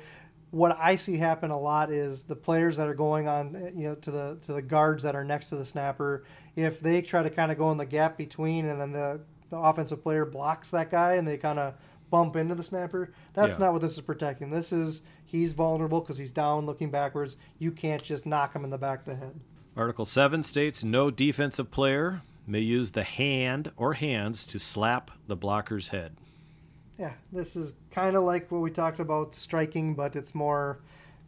What I see happen a lot is the players that are going on, you know, to the to the guards that are next to the snapper. If they try to kind of go in the gap between, and then the the offensive player blocks that guy, and they kind of bump into the snapper. That's Yeah. not what this is protecting. This is he's vulnerable because he's down, looking backwards. You can't just knock him in the back of the head. Article 7 states no defensive player may use the hand or hands to slap the blocker's head. Yeah, this is kind of like what we talked about striking, but it's more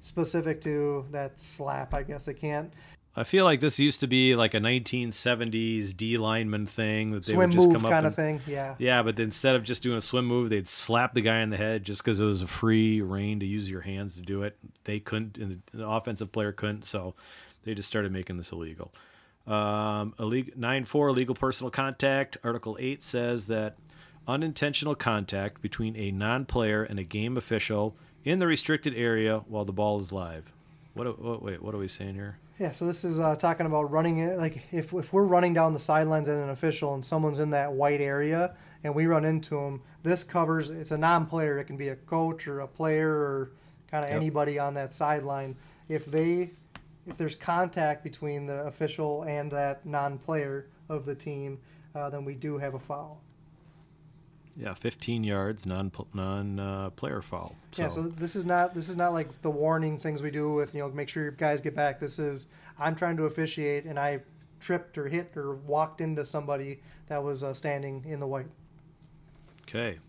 specific to that slap. I guess they can't I feel like this used to be like a 1970s D lineman thing that they swim would just move come up kind and, of thing. Yeah, Yeah, but instead of just doing a swim move, they'd slap the guy in the head just because it was a free reign to use your hands to do it. They couldn't, and the offensive player couldn't, so they just started making this illegal. Um, illegal, 9 4, illegal personal contact. Article 8 says that unintentional contact between a non player and a game official in the restricted area while the ball is live. What, what wait, what are we saying here? Yeah. So this is uh, talking about running it. Like if if we're running down the sidelines at an official and someone's in that white area and we run into them, this covers. It's a non-player. It can be a coach or a player or kind of Yep. anybody on that sideline. If they if there's contact between the official and that non-player of the team, uh, then we do have a foul. Yeah, 15 yards, non non uh, player foul. So, Yeah, so this is not this is not like the warning things we do with you know make sure your guys get back. This is I'm trying to officiate and I tripped or hit or walked into somebody that was uh, standing in the white. okay.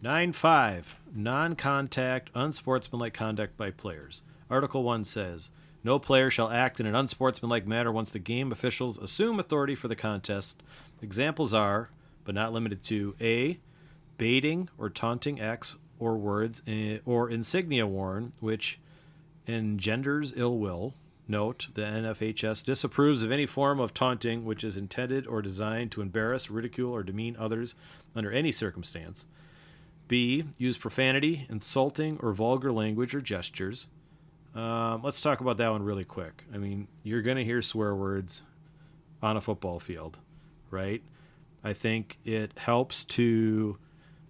9 5. Non contact, unsportsmanlike conduct by players. Article 1 says No player shall act in an unsportsmanlike manner once the game officials assume authority for the contest. Examples are, but not limited to A. Baiting or taunting acts or words eh, or insignia worn which engenders ill will. Note, the NFHS disapproves of any form of taunting which is intended or designed to embarrass, ridicule, or demean others under any circumstance. B. Use profanity, insulting, or vulgar language or gestures. Um, let's talk about that one really quick. I mean, you're going to hear swear words on a football field, right? I think it helps to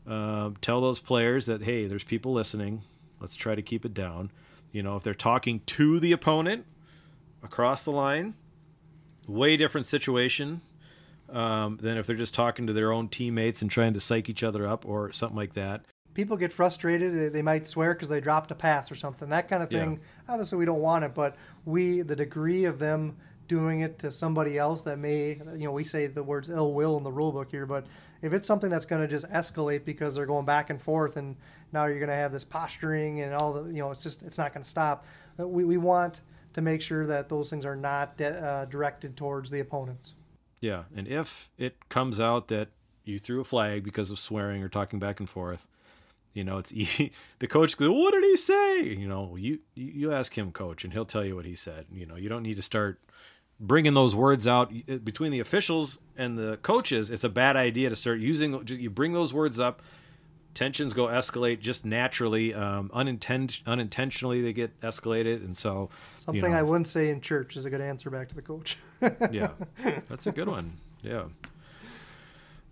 um, tell those players that, hey, there's people listening. Let's try to keep it down. You know, if they're talking to the opponent across the line, way different situation um, than if they're just talking to their own teammates and trying to psych each other up or something like that. People get frustrated. They, they might swear because they dropped a pass or something. That kind of thing. Yeah. Obviously, we don't want it, but we, the degree of them doing it to somebody else that may, you know, we say the words ill will in the rule book here, but if it's something that's going to just escalate because they're going back and forth and now you're going to have this posturing and all the, you know, it's just, it's not going to stop. We, we want to make sure that those things are not de- uh, directed towards the opponents. Yeah, and if it comes out that you threw a flag because of swearing or talking back and forth, you know, it's e- the coach goes, "What did he say?" You know, you you ask him, coach, and he'll tell you what he said. You know, you don't need to start bringing those words out between the officials and the coaches. It's a bad idea to start using. You bring those words up, tensions go escalate just naturally, um, uninten- unintentionally they get escalated, and so Something you know, I wouldn't say in church is a good answer back to the coach. yeah, that's a good one. Yeah.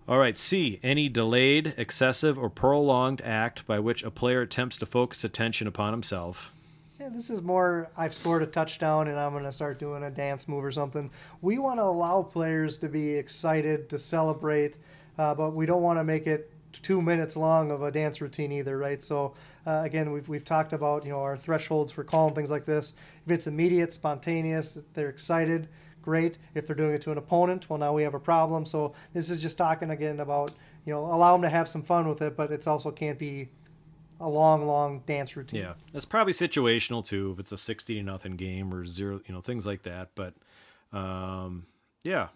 All right. C. Any delayed, excessive, or prolonged act by which a player attempts to focus attention upon himself. This is more I've scored a touchdown and I'm going to start doing a dance move or something. We want to allow players to be excited, to celebrate, uh, but we don't want to make it two minutes long of a dance routine either, right? So, uh, again, we've, we've talked about, you know, our thresholds for calling things like this. If it's immediate, spontaneous, they're excited, great. If they're doing it to an opponent, well, now we have a problem. So, this is just talking again about, you know, allow them to have some fun with it, but it's also can't be a long, long dance routine. Yeah, that's probably situational too. If it's a sixty to nothing game or zero, you know, things like that. But um, yeah.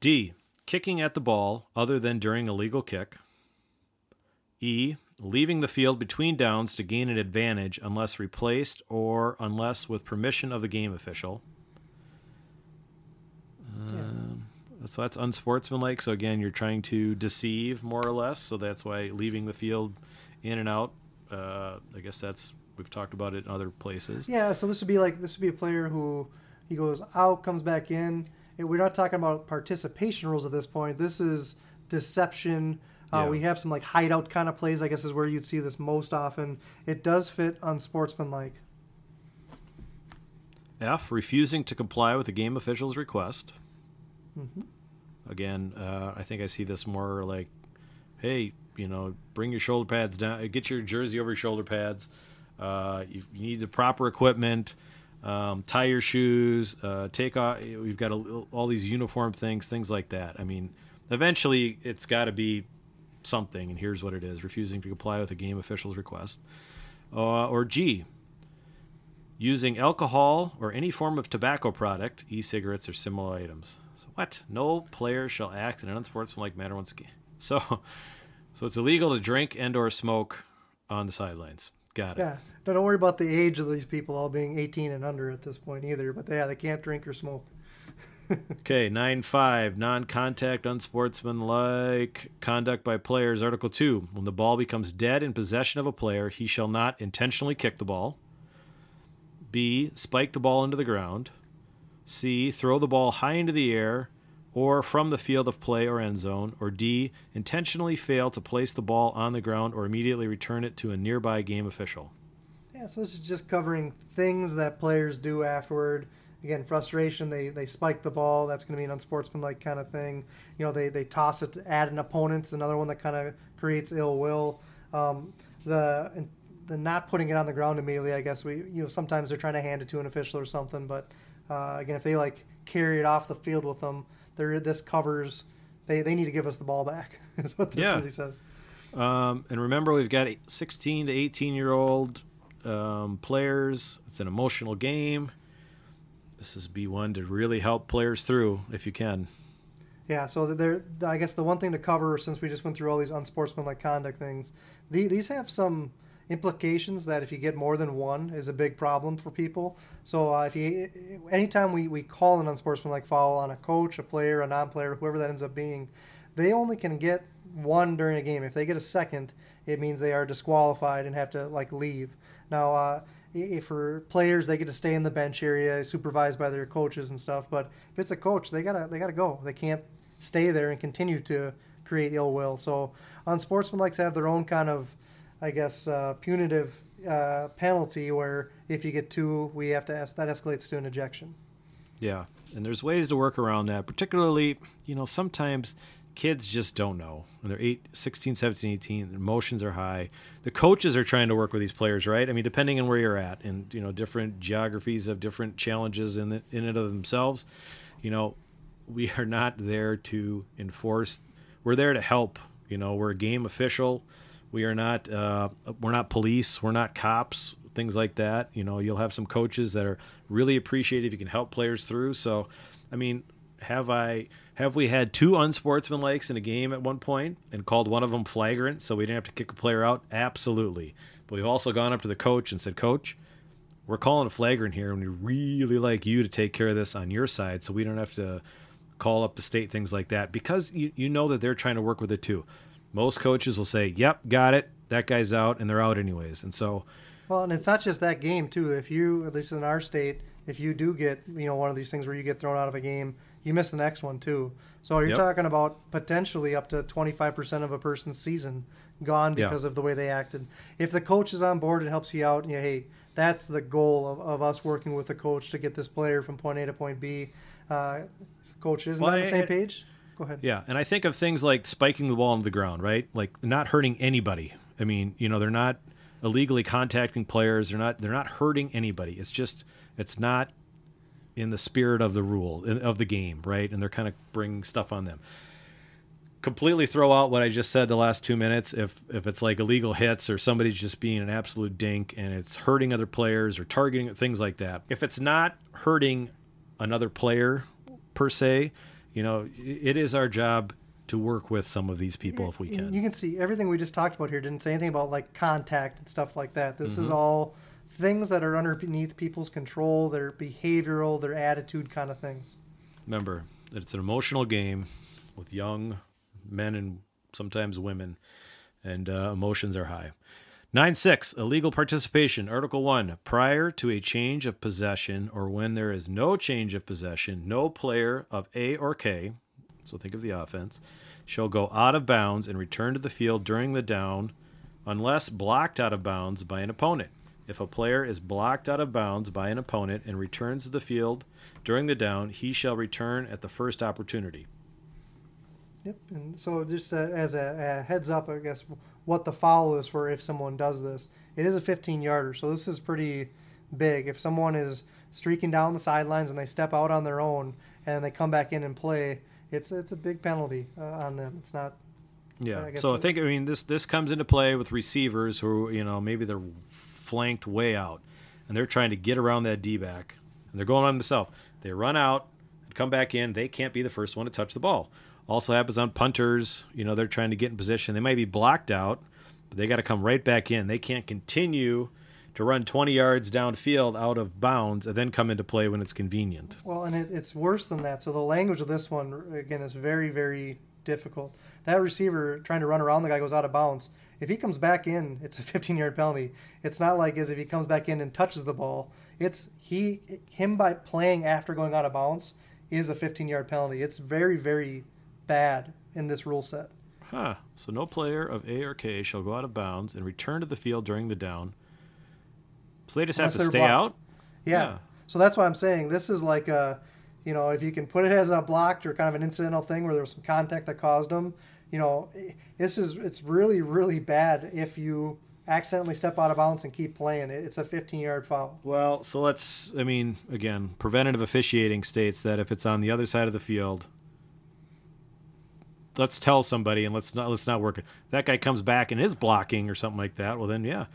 D. Kicking at the ball other than during a legal kick. E. Leaving the field between downs to gain an advantage unless replaced or unless with permission of the game official. Um, so that's unsportsmanlike. So again, you're trying to deceive more or less. So that's why leaving the field in and out. Uh, I guess that's we've talked about it in other places. Yeah, so this would be like this would be a player who he goes out, comes back in. And we're not talking about participation rules at this point. This is deception. Uh, Yeah. We have some like hideout kind of plays. I guess is where you'd see this most often. It does fit unsportsmanlike. F. Refusing to comply with the game official's request. Again, uh, I think I see this more like, hey, you know, bring your shoulder pads down, get your jersey over your shoulder pads. Uh, you, you need the proper equipment. Um, tie your shoes. Uh, take off. We've got a, all these uniform things, things like that. I mean, eventually it's got to be something, and here's what it is: refusing to comply with a game official's request. Uh, or G, using alcohol or any form of tobacco product, e-cigarettes or similar items. So what? No player shall act in an unsportsmanlike manner once again. So, so it's illegal to drink and/or smoke on the sidelines. Got it. Yeah. Now Don't worry about the age of these people all being 18 and under at this point either. But yeah, they can't drink or smoke. Okay, nine five non-contact, unsportsmanlike conduct by players. Article two: When the ball becomes dead in possession of a player, he shall not intentionally kick the ball. B. Spike the ball into the ground. C. Throw the ball high into the air or from the field of play or end zone. Or D. Intentionally fail to place the ball on the ground or immediately return it to a nearby game official. Yeah, so this is just covering things that players do afterward. Again, frustration, they, they spike the ball. That's going to be an unsportsmanlike kind of thing. You know, they, they toss it at an opponent. It's another one that kind of creates ill will. Um, the the not putting it on the ground immediately, I guess we you know sometimes they're trying to hand it to an official or something. But uh, again, if they like carry it off the field with them, there this covers. They, they need to give us the ball back. Is what this Yeah. really says. Um, and remember, we've got 16 to 18 year old um, players. It's an emotional game. This is B1 to really help players through if you can. Yeah, so there. I guess the one thing to cover, since we just went through all these unsportsmanlike conduct things, the, these have some implications that if you get more than one is a big problem for people. So uh, if you, anytime we, we call an unsportsmanlike foul on a coach, a player, a non-player, whoever that ends up being, they only can get one during a game. If they get a second, it means they are disqualified and have to like leave. Now, uh, if for players, they get to stay in the bench area, supervised by their coaches and stuff. But if it's a coach, they gotta they gotta go. They can't stay there and continue to create ill will. So, unsportsmanlike have their own kind of I guess, uh, punitive uh, penalty where if you get two, we have to ask that escalates to an ejection. Yeah, and there's ways to work around that. Particularly, you know, sometimes kids just don't know. When they're 8, 16, 17, 18, emotions are high. The coaches are trying to work with these players, right? I mean, depending on where you're at and, you know, different geographies have different challenges in, it, in and of themselves. You know, we are not there to enforce. We're there to help. You know, we're a game official. We are not uh, we're not police. We're not cops. Things like that. You know, you'll have some coaches that are really appreciative. If you can help players through. So, I mean, have I have we had two unsportsmanlikes in a game at one point and called one of them flagrant so we didn't have to kick a player out? Absolutely. But we've also gone up to the coach and said, Coach, we're calling a flagrant here, and we really like you to take care of this on your side, so we don't have to call up the state things like that because you, you know that they're trying to work with it too most coaches will say, "Yep, got it. That guy's out," and they're out anyways. And so, well, and it's not just that game too. If you, at least in our state, if you do get you know one of these things where you get thrown out of a game, you miss the next one too. So you're yep. talking about potentially up to 25% of a person's season gone because yeah. of the way they acted. If the coach is on board and helps you out, and you, hey, that's the goal of, of us working with the coach to get this player from point A to point B. Uh, coach isn't well, on the same page. Go ahead. Yeah, and I think of things like spiking the ball into the ground, right? Like not hurting anybody. I mean, you know, they're not illegally contacting players. They're not they're not hurting anybody. It's just it's not in the spirit of the rule of the game, right? And they're kind of bringing stuff on them. Completely throw out what I just said the last two minutes. If if it's like illegal hits or somebody's just being an absolute dink and it's hurting other players or targeting things like that. If it's not hurting another player per se, you know, it is our job to work with some of these people if we can. You can see everything we just talked about here didn't say anything about like contact and stuff like that. This mm-hmm. is all things that are underneath people's control, their behavioral, their attitude kind of things. Remember, it's an emotional game with young men and sometimes women, and uh, emotions are high. 9 6. Illegal participation. Article 1. Prior to a change of possession or when there is no change of possession, no player of A or K, so think of the offense, shall go out of bounds and return to the field during the down unless blocked out of bounds by an opponent. If a player is blocked out of bounds by an opponent and returns to the field during the down, he shall return at the first opportunity. Yep. And so, just as a, a, heads up, I guess what the foul is for if someone does this. It is a 15 yarder, so this is pretty big. If someone is streaking down the sidelines and they step out on their own and they come back in and play, it's it's a big penalty uh, on them. It's not. Yeah. I so I think I mean this this comes into play with receivers who you know maybe they're flanked way out and they're trying to get around that D back and they're going on themselves. They run out and come back in. They can't be the first one to touch the ball. Also happens on punters. You know, they're trying to get in position. They might be blocked out, but they got to come right back in. They can't continue to run 20 yards downfield out of bounds and then come into play when it's convenient. Well, and it, it's worse than that. So the language of this one, again, is very, very difficult. That receiver trying to run around the guy goes out of bounds. If he comes back in, it's a 15 yard penalty. It's not like as if he comes back in and touches the ball. It's he him by playing after going out of bounds is a 15 yard penalty. It's very, very bad in this rule set. Huh. So no player of A or K shall go out of bounds and return to the field during the down. So they just Unless have to stay blocked. out? Yeah. yeah. So that's why I'm saying this is like a, you know, if you can put it as a blocked or kind of an incidental thing where there was some contact that caused them, you know, this is, it's really, really bad if you accidentally step out of bounds and keep playing. It's a 15 yard foul. Well, so let's, I mean, again, preventative officiating states that if it's on the other side of the field, let's tell somebody and let's not let's not work it. That guy comes back and is blocking or something like that, well then yeah.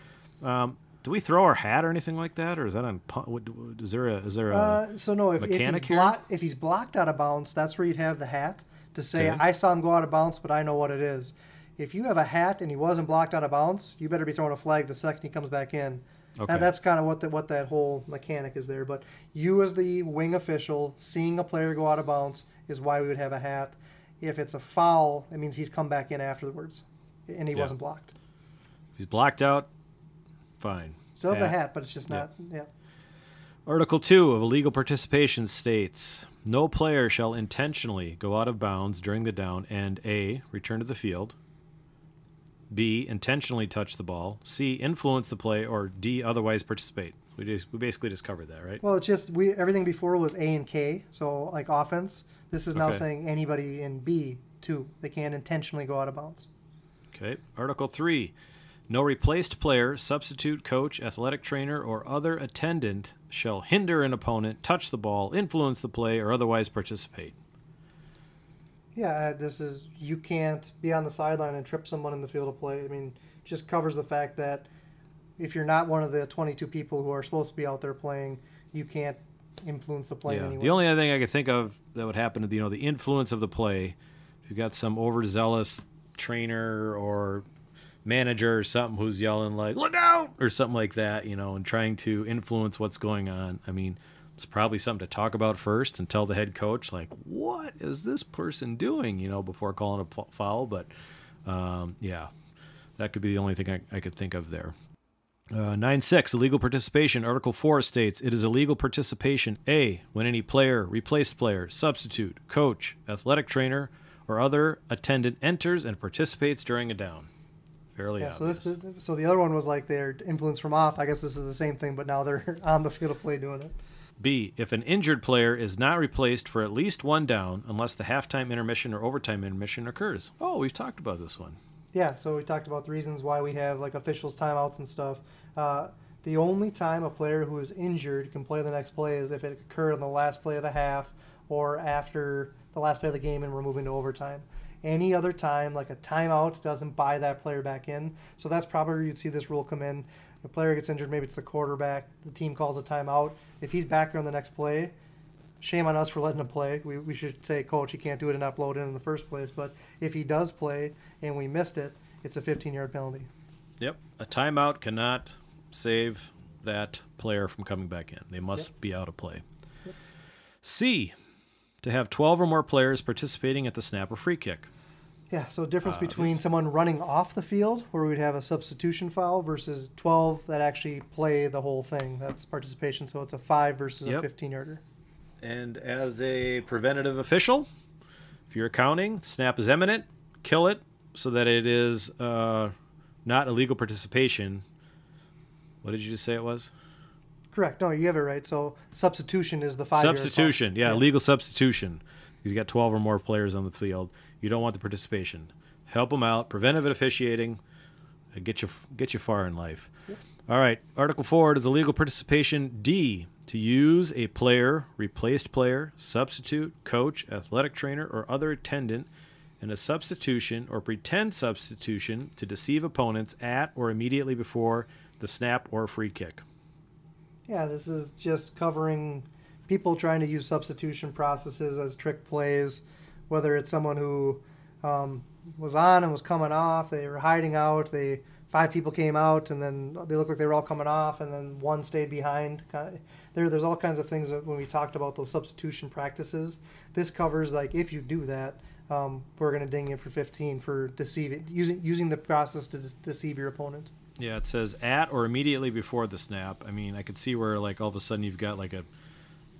Um, do we throw our hat or anything like that, or is that on? Is there a is there a uh, so no? If, if he's, block, if he's blocked out of bounds, that's where you'd have the hat to say Okay. I saw him go out of bounds, but I know what it is. If you have a hat and he wasn't blocked out of bounds, you better be throwing a flag the second he comes back in. Okay. And that's kind of what the, what that whole mechanic is there. But you, as the wing official, seeing a player go out of bounds is why we would have a hat. If it's a foul, it means he's come back in afterwards, and he Yeah. wasn't blocked. If he's blocked out, fine. Still have the Hat. but it's just not. Yeah. Article 2 of illegal participation states no player shall intentionally go out of bounds during the down and A. return to the field, B. intentionally touch the ball, C. influence the play, or D. otherwise participate. We, just, we basically just covered that, right? Well, it's just we everything before was A and K, so like offense. This is now Okay. saying anybody in B too. They can't intentionally go out of bounds. Okay. Article 3 no replaced player, substitute coach, athletic trainer, or other attendant shall hinder an opponent, touch the ball, influence the play, or otherwise participate. Yeah, uh, this is you can't be on the sideline and trip someone in the field of play. I mean, just covers the fact that if you're not one of the 22 people who are supposed to be out there playing, you can't influence the play Yeah. anyway. The only other thing I could think of that would happen to you know the influence of the play, if you got some overzealous trainer or manager or something who's yelling like "Look out!" or something like that, you know, and trying to influence what's going on. I mean, it's probably something to talk about first and tell the head coach like, "What is this person doing?" You know, before calling a foul. But um, yeah, that could be the only thing I, I could think of there. Uh, 9 6, illegal participation. Article 4 states it is illegal participation A, when any player, replaced player, substitute, coach, athletic trainer, or other attendant enters and participates during a down. Fairly yeah, so obvious. this so the other one was like their influence from off. I guess this is the same thing, but now they're on the field of play doing it. B, if an injured player is not replaced for at least one down unless the halftime intermission or overtime intermission occurs. Oh, we've talked about this one. Yeah, so we talked about the reasons why we have like officials timeouts and stuff. Uh, the only time a player who is injured can play the next play is if it occurred on the last play of the half or after the last play of the game and we're moving to overtime. Any other time, like a timeout, doesn't buy that player back in. So that's probably where you'd see this rule come in. The player gets injured, maybe it's the quarterback. The team calls a timeout. If he's back there on the next play, shame on us for letting him play. We, we should say, coach, he can't do it and upload it in the first place. But if he does play and we missed it, it's a 15 yard penalty. Yep. A timeout cannot save that player from coming back in. They must be out of play. C. To have 12 or more players participating at the snap or free kick. Yeah, so difference Uh, between someone running off the field, where we'd have a substitution foul, versus 12 that actually play the whole thing. That's participation, so it's a 5 versus a 15 yarder. And as a preventative official, if you're accounting, snap is imminent, kill it so that it is uh, not illegal participation. What did you just say it was? Correct. No, you have it right. So substitution is the 5 substitution. Yeah, legal substitution. You got 12 or more players on the field. You don't want the participation. Help them out. Preventive officiating. Get you get you far in life. All right. Article four is illegal participation. D to use a player, replaced player, substitute, coach, athletic trainer, or other attendant in a substitution or pretend substitution to deceive opponents at or immediately before the snap or free kick. Yeah, this is just covering people trying to use substitution processes as trick plays, whether it's someone who um, was on and was coming off, they were hiding out, they five people came out and then they looked like they were all coming off and then one stayed behind. There, there's all kinds of things that when we talked about those substitution practices. This covers like if you do that, um, we're going to ding you for 15 for deceiving using using the process to de- deceive your opponent. Yeah, it says at or immediately before the snap. I mean, I could see where like all of a sudden you've got like a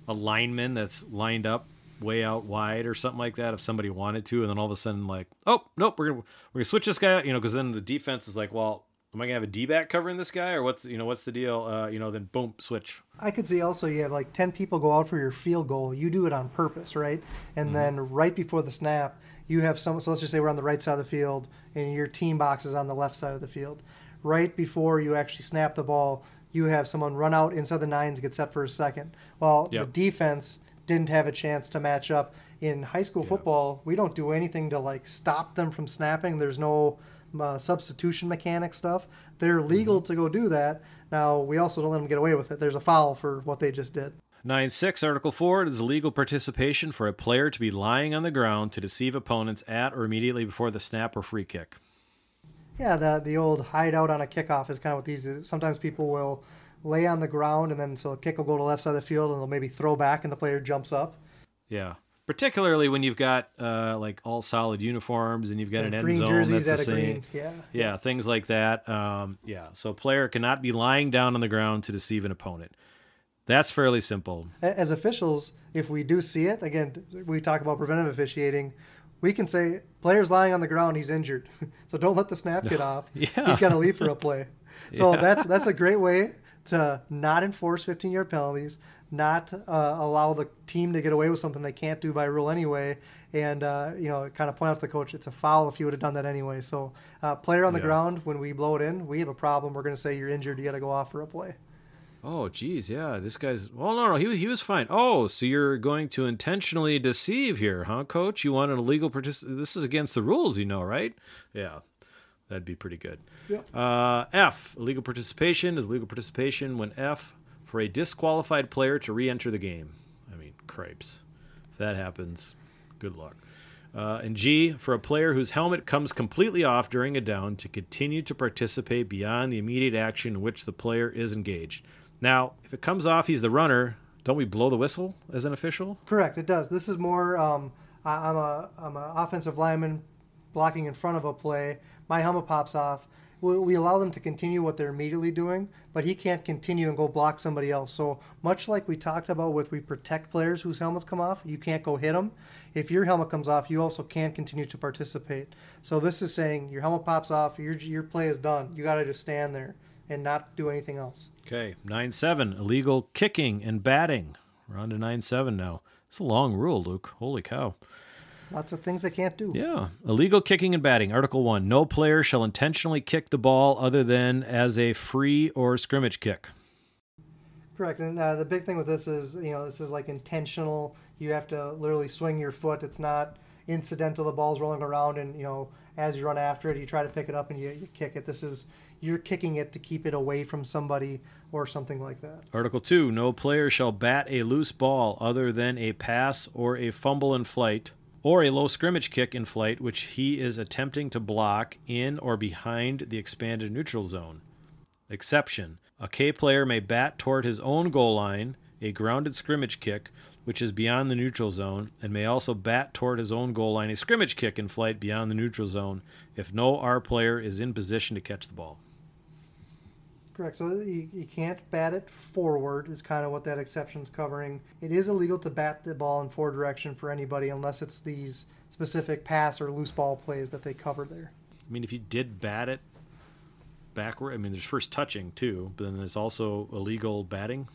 a lineman that's lined up way out wide or something like that if somebody wanted to, and then all of a sudden like, oh nope, we're gonna we're gonna switch this guy out, you know, because then the defense is like, well, am I gonna have a D back covering this guy or what's you know what's the deal? Uh, you know, then boom, switch. I could see also you have like 10 people go out for your field goal. You do it on purpose, right? And then right before the snap, you have someone. So let's just say we're on the right side of the field and your team box is on the left side of the field. Right before you actually snap the ball, you have someone run out inside the nines, get set for a second. Well, Yep. the defense didn't have a chance to match up. In high school football, we don't do anything to like stop them from snapping. There's no uh, substitution mechanic stuff. They're legal to go do that. Now, we also don't let them get away with it. There's a foul for what they just did. 9 6, Article 4, it is illegal participation for a player to be lying on the ground to deceive opponents at or immediately before the snap or free kick. Yeah, the the old hideout on a kickoff is kind of what these. Sometimes people will lay on the ground and then so a kick will go to the left side of the field and they'll maybe throw back and the player jumps up. Yeah. Particularly when you've got uh, like all solid uniforms and you've got an end zone jerseys that's the same. green. Yeah. Yeah, things like that. Um, yeah, so a player cannot be lying down on the ground to deceive an opponent. That's fairly simple. As officials, if we do see it, again, we talk about preventive officiating. We can say player's lying on the ground, he's injured, so don't let the snap get off. Yeah. He's got to leave for a play. So Yeah. that's that's a great way to not enforce 15 yard penalties, not uh, allow the team to get away with something they can't do by rule anyway, and uh, you know kind of point out to the coach it's a foul if you would have done that anyway. So uh, player on the Yeah. ground when we blow it in, we have a problem. We're going to say you're injured, you got to go off for a play. Oh, geez, yeah, this guy's. Well, no, no, he was he was fine. Oh, so you're going to intentionally deceive here, huh, Coach? You want an illegal participant? This is against the rules, you know, right? Yeah, that'd be pretty good. Uh, F. Illegal participation is legal participation when F for a disqualified player to re-enter the game. I mean, cripes. If that happens, good luck. Uh, and G, for a player whose helmet comes completely off during a down to continue to participate beyond the immediate action in which the player is engaged. Now, if it comes off, he's the runner. Don't we blow the whistle as an official? Correct, it does. This is more. Um, I, I'm a I'm an offensive lineman blocking in front of a play. My helmet pops off. We, allow them to continue what they're immediately doing, but he can't continue and go block somebody else. So much like we talked about with we protect players whose helmets come off, you can't go hit them. If your helmet comes off, you also can't continue to participate. So this is saying your helmet pops off, your your play is done. You got to just stand there and not do anything else. Okay, 9 7, illegal kicking and batting. We're on to 9 7 now. It's a long rule, Luke. Holy cow. Lots of things they can't do. Yeah. Illegal kicking and batting. Article 1. No player shall intentionally kick the ball other than as a free or scrimmage kick. Correct, and uh, the big thing with this is you know this is like intentional. You have to literally swing your foot. It's not incidental. The ball's rolling around, and you know as you run after it, you try to pick it up and you, you kick it. This is you're kicking it to keep it away from somebody or something like that. Article 2. No player shall bat a loose ball other than a pass or a fumble in flight or a low scrimmage kick in flight which he is attempting to block in or behind the expanded neutral zone. Exception A K player may bat toward his own goal line, a grounded scrimmage kick, which is beyond the neutral zone, and may also bat toward his own goal line, a scrimmage kick in flight beyond the neutral zone, if no R player is in position to catch the ball. Correct. So you, you can't bat it forward is kind of what that exception's covering. It is illegal to bat the ball in forward direction for anybody unless it's these specific pass or loose ball plays that they cover there. I mean, if you did bat it backward, I mean, there's first touching too, but then there's also illegal batting.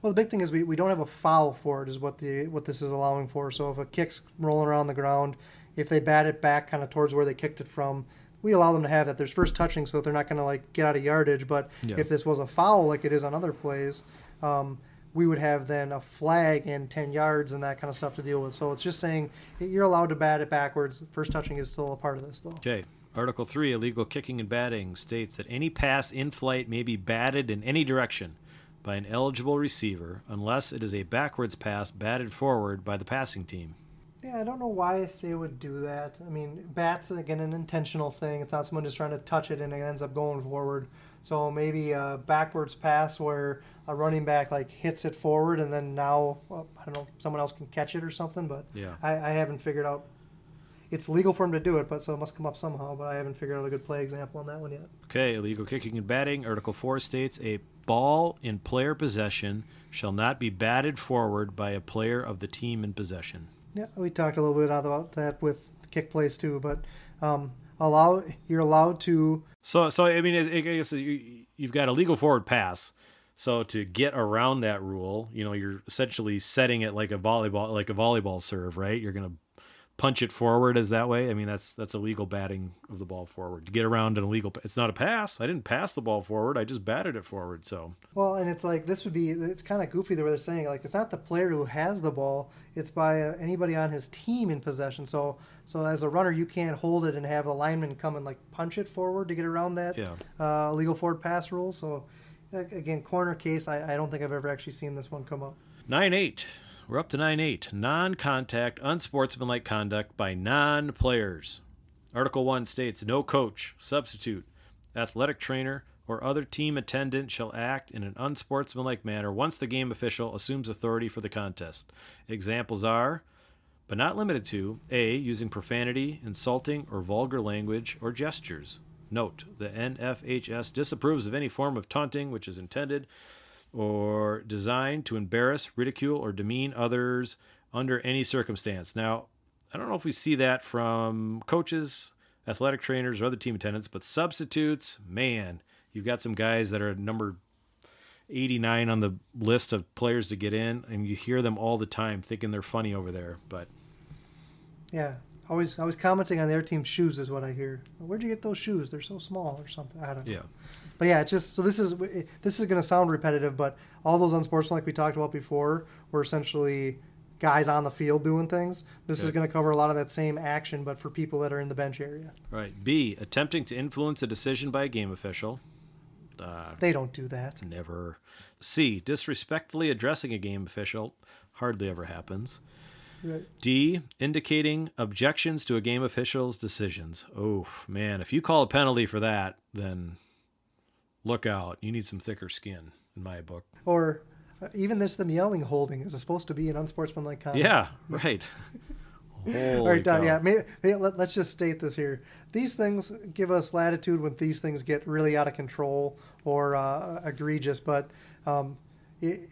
Well, the big thing is we, we don't have a foul for it, is what the what this is allowing for. So if a kick's rolling around the ground, if they bat it back kind of towards where they kicked it from, we allow them to have that. There's first touching, so they're not going to like get out of yardage. But Yeah. if this was a foul, like it is on other plays, um, we would have then a flag and 10 yards and that kind of stuff to deal with. So it's just saying you're allowed to bat it backwards. First touching is still a part of this, though. Okay. Article 3, illegal kicking and batting, states that any pass in flight may be batted in any direction by an eligible receiver unless it is a backwards pass batted forward by the passing team. Yeah, I don't know why they would do that. I mean, bats again an intentional thing. It's not someone just trying to touch it and it ends up going forward. So maybe a backwards pass where a running back like hits it forward and then now well, I don't know someone else can catch it or something. But Yeah. I, I haven't figured out. It's legal for him to do it, but so it must come up somehow. But I haven't figured out a good play example on that one yet. Okay, illegal kicking and batting. Article 4 states a ball in player possession shall not be batted forward by a player of the team in possession. Yeah, we talked a little bit about that with kick plays too, but um, allow you're allowed to So, so I mean, I guess you, you've got a legal forward pass. So to get around that rule, you know, you're essentially setting it like a volleyball, like a volleyball serve, right? You're gonna punch it forward as that way. I mean, that's that's illegal batting of the ball forward to get around an illegal. It's not a pass. I didn't pass the ball forward. I just batted it forward. So Well, and it's like this would be it's kind of goofy the way they're saying like it's not the player who has the ball; it's by uh, anybody on his team in possession. So, so as a runner, you can't hold it and have the lineman come and like punch it forward to get around that yeah, uh, legal forward pass rule. So, again, corner case, I, I don't think I've ever actually seen this one come up. 9 8. We're up to 9 8. Non contact, unsportsmanlike conduct by non players. Article 1 states no coach, substitute, athletic trainer, or other team attendant shall act in an unsportsmanlike manner once the game official assumes authority for the contest. Examples are, but not limited to, A. Using profanity, insulting, or vulgar language or gestures. Note, the NFHS disapproves of any form of taunting which is intended or designed to embarrass, ridicule, or demean others under any circumstance. Now, I don't know if we see that from coaches, athletic trainers, or other team attendants, but substitutes, man, you've got some guys that are number 89 on the list of players to get in, and you hear them all the time thinking they're funny over there. But Yeah, always always commenting on their team's shoes is what I hear. Where'd you get those shoes? They're so small or something. I don't know. yeah, But yeah, it's just so this is this is going to sound repetitive, but all those unsportsmanlike we talked about before were essentially guys on the field doing things. This is going to cover a lot of that same action, but for people that are in the bench area. right. B. Attempting to influence a decision by a game official. Uh, They don't do that. Never. C. Disrespectfully addressing a game official. Hardly ever happens. Right. D. Indicating objections to a game official's decisions. Oh, man. If you call a penalty for that, then look out. You need some thicker skin, in my book. Or uh, even this them yelling holding is supposed to be an unsportsmanlike conduct. Yeah, right. All right, cow. yeah. May, may, let, us just state this here. These things give us latitude when these things get really out of control or uh, egregious. But um, it,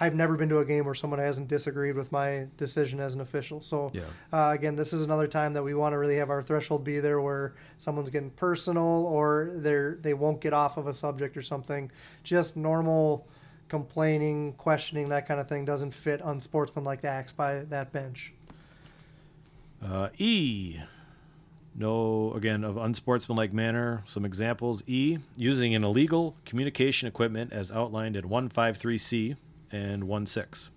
I've never been to a game where someone hasn't disagreed with my decision as an official. So Yeah. uh, again, this is another time that we want to really have our threshold be there, where someone's getting personal or they're they won't get off of a subject or something. Just normal complaining, questioning, that kind of thing doesn't fit unsportsmanlike acts by that bench. Uh, e. No, again, of unsportsmanlike manner. Some examples. E. Using an illegal communication equipment as outlined in 153C and one six.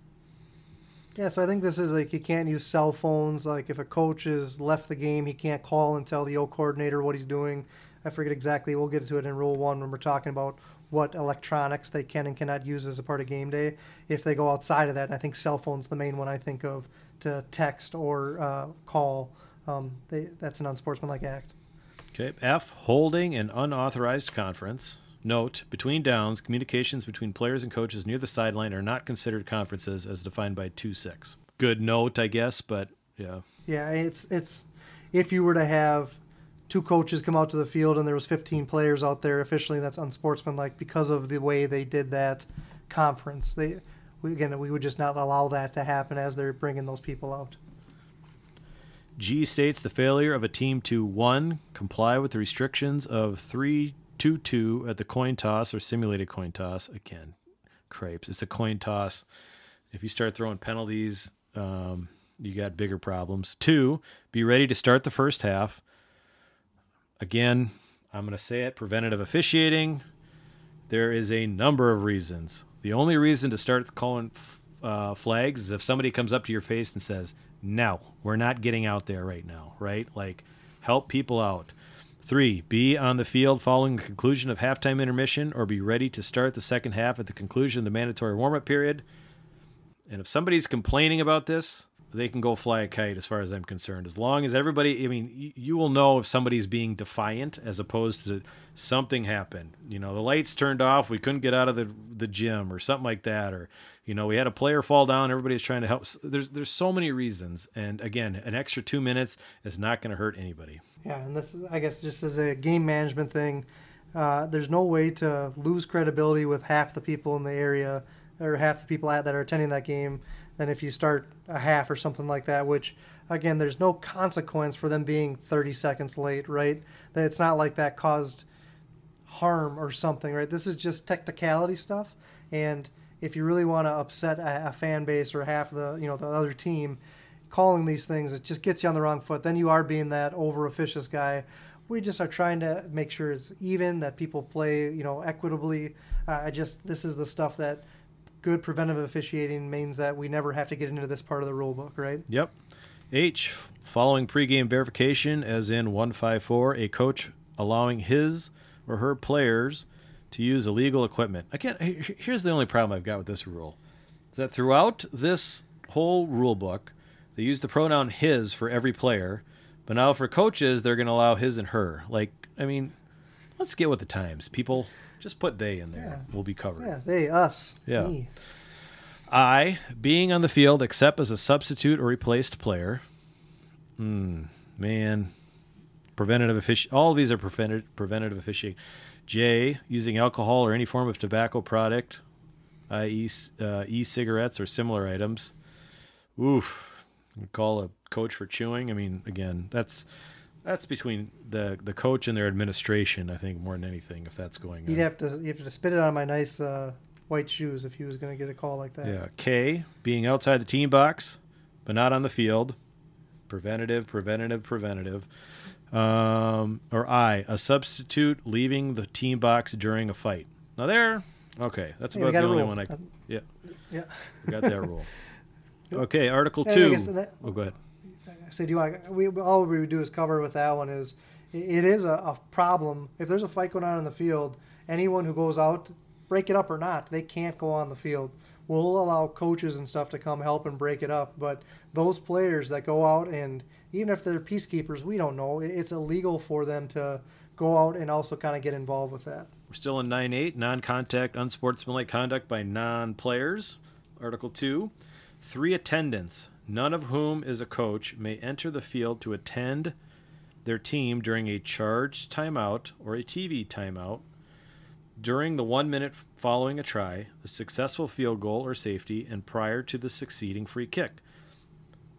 Yeah, so I think this is like you can't use cell phones. Like if a coach has left the game, he can't call and tell the O coordinator what he's doing. I forget exactly. We'll get to it in Rule One when we're talking about what electronics they can and cannot use as a part of game day. If they go outside of that, and I think cell phone's the main one I think of to text or uh, call. Um, they, that's an unsportsmanlike act. Okay. F. Holding an unauthorized conference. Note, between downs, communications between players and coaches near the sideline are not considered conferences as defined by 2 6. Good note, I guess, but yeah. Yeah, it's it's if you were to have two coaches come out to the field and there was 15 players out there officially that's unsportsmanlike because of the way they did that conference. They we, again we would just not allow that to happen as they're bringing those people out. G states the failure of a team to 1. comply with the restrictions of 3 2 2 at the coin toss or simulated coin toss. Again, crepes. It's a coin toss. If you start throwing penalties, um, you got bigger problems. 2. Be ready to start the first half. Again, I'm going to say it preventative officiating. There is a number of reasons. The only reason to start calling uh, flags is if somebody comes up to your face and says, No, we're not getting out there right now, right? Like, help people out. Three, be on the field following the conclusion of halftime intermission or be ready to start the second half at the conclusion of the mandatory warm up period. And if somebody's complaining about this, they can go fly a kite as far as I'm concerned. As long as everybody, I mean, you, will know if somebody's being defiant as opposed to something happened. You know, the lights turned off, we couldn't get out of the the gym or something like that, or you know, we had a player fall down, everybody's trying to help. There's there's so many reasons, and again, an extra two minutes is not going to hurt anybody. Yeah, and this I guess just as a game management thing, uh, there's no way to lose credibility with half the people in the area or half the people at, that are attending that game than if you start a half or something like that. Which again, there's no consequence for them being 30 seconds late, right? That it's not like that caused harm or something, right? This is just technicality stuff, and if you really want to upset a, a fan base or half the you know the other team, calling these things it just gets you on the wrong foot. Then you are being that over officious guy. We just are trying to make sure it's even that people play you know equitably. Uh, I just this is the stuff that good preventive officiating means that we never have to get into this part of the rule book, right? Yep. H. Following pregame verification, as in 154, a coach allowing his or her players to use illegal equipment. Again, he- here's the only problem I've got with this rule. Is that throughout this whole rule book, they use the pronoun his for every player, but now for coaches, they're going to allow his and her. Like, I mean, let's get with the times. People, just put they in there. Yeah. We'll be covered. Yeah, they, us, Yeah. me. I, being on the field except as a substitute or replaced player. Hmm, man. Preventative offici- All of these are preventative, preventative officiating. J, using alcohol or any form of tobacco product, i.e., uh, e-cigarettes or similar items. Oof. Call a coach for chewing. I mean, again, that's that's between the the coach and their administration. I think more than anything, if that's going on. You'd have to you have to spit it on my nice uh, white shoes if he was going to get a call like that. Yeah. K, being outside the team box, but not on the field. Preventative, preventative, preventative. Um, or I, a substitute leaving the team box during a fight. Now there, okay, that's Hey, about the only rule. one I. Uh, Yeah, Yeah. we got that rule. Okay, Article two. that- oh, go ahead. I say, do you want? We all we would do is cover with that one is it is a, a problem if there's a fight going on in the field. Anyone who goes out, break it up or not, they can't go on the field. We'll allow coaches and stuff to come help and break it up, but those players that go out and even if they're peacekeepers, we don't know. It's illegal for them to go out and also kind of get involved with that. We're still in 9 8, non contact, unsportsmanlike conduct by non players. Article 2, three attendants, none of whom is a coach, may enter the field to attend their team during a charged timeout or a TV timeout during the one minute following a try, a successful field goal or safety, and prior to the succeeding free kick.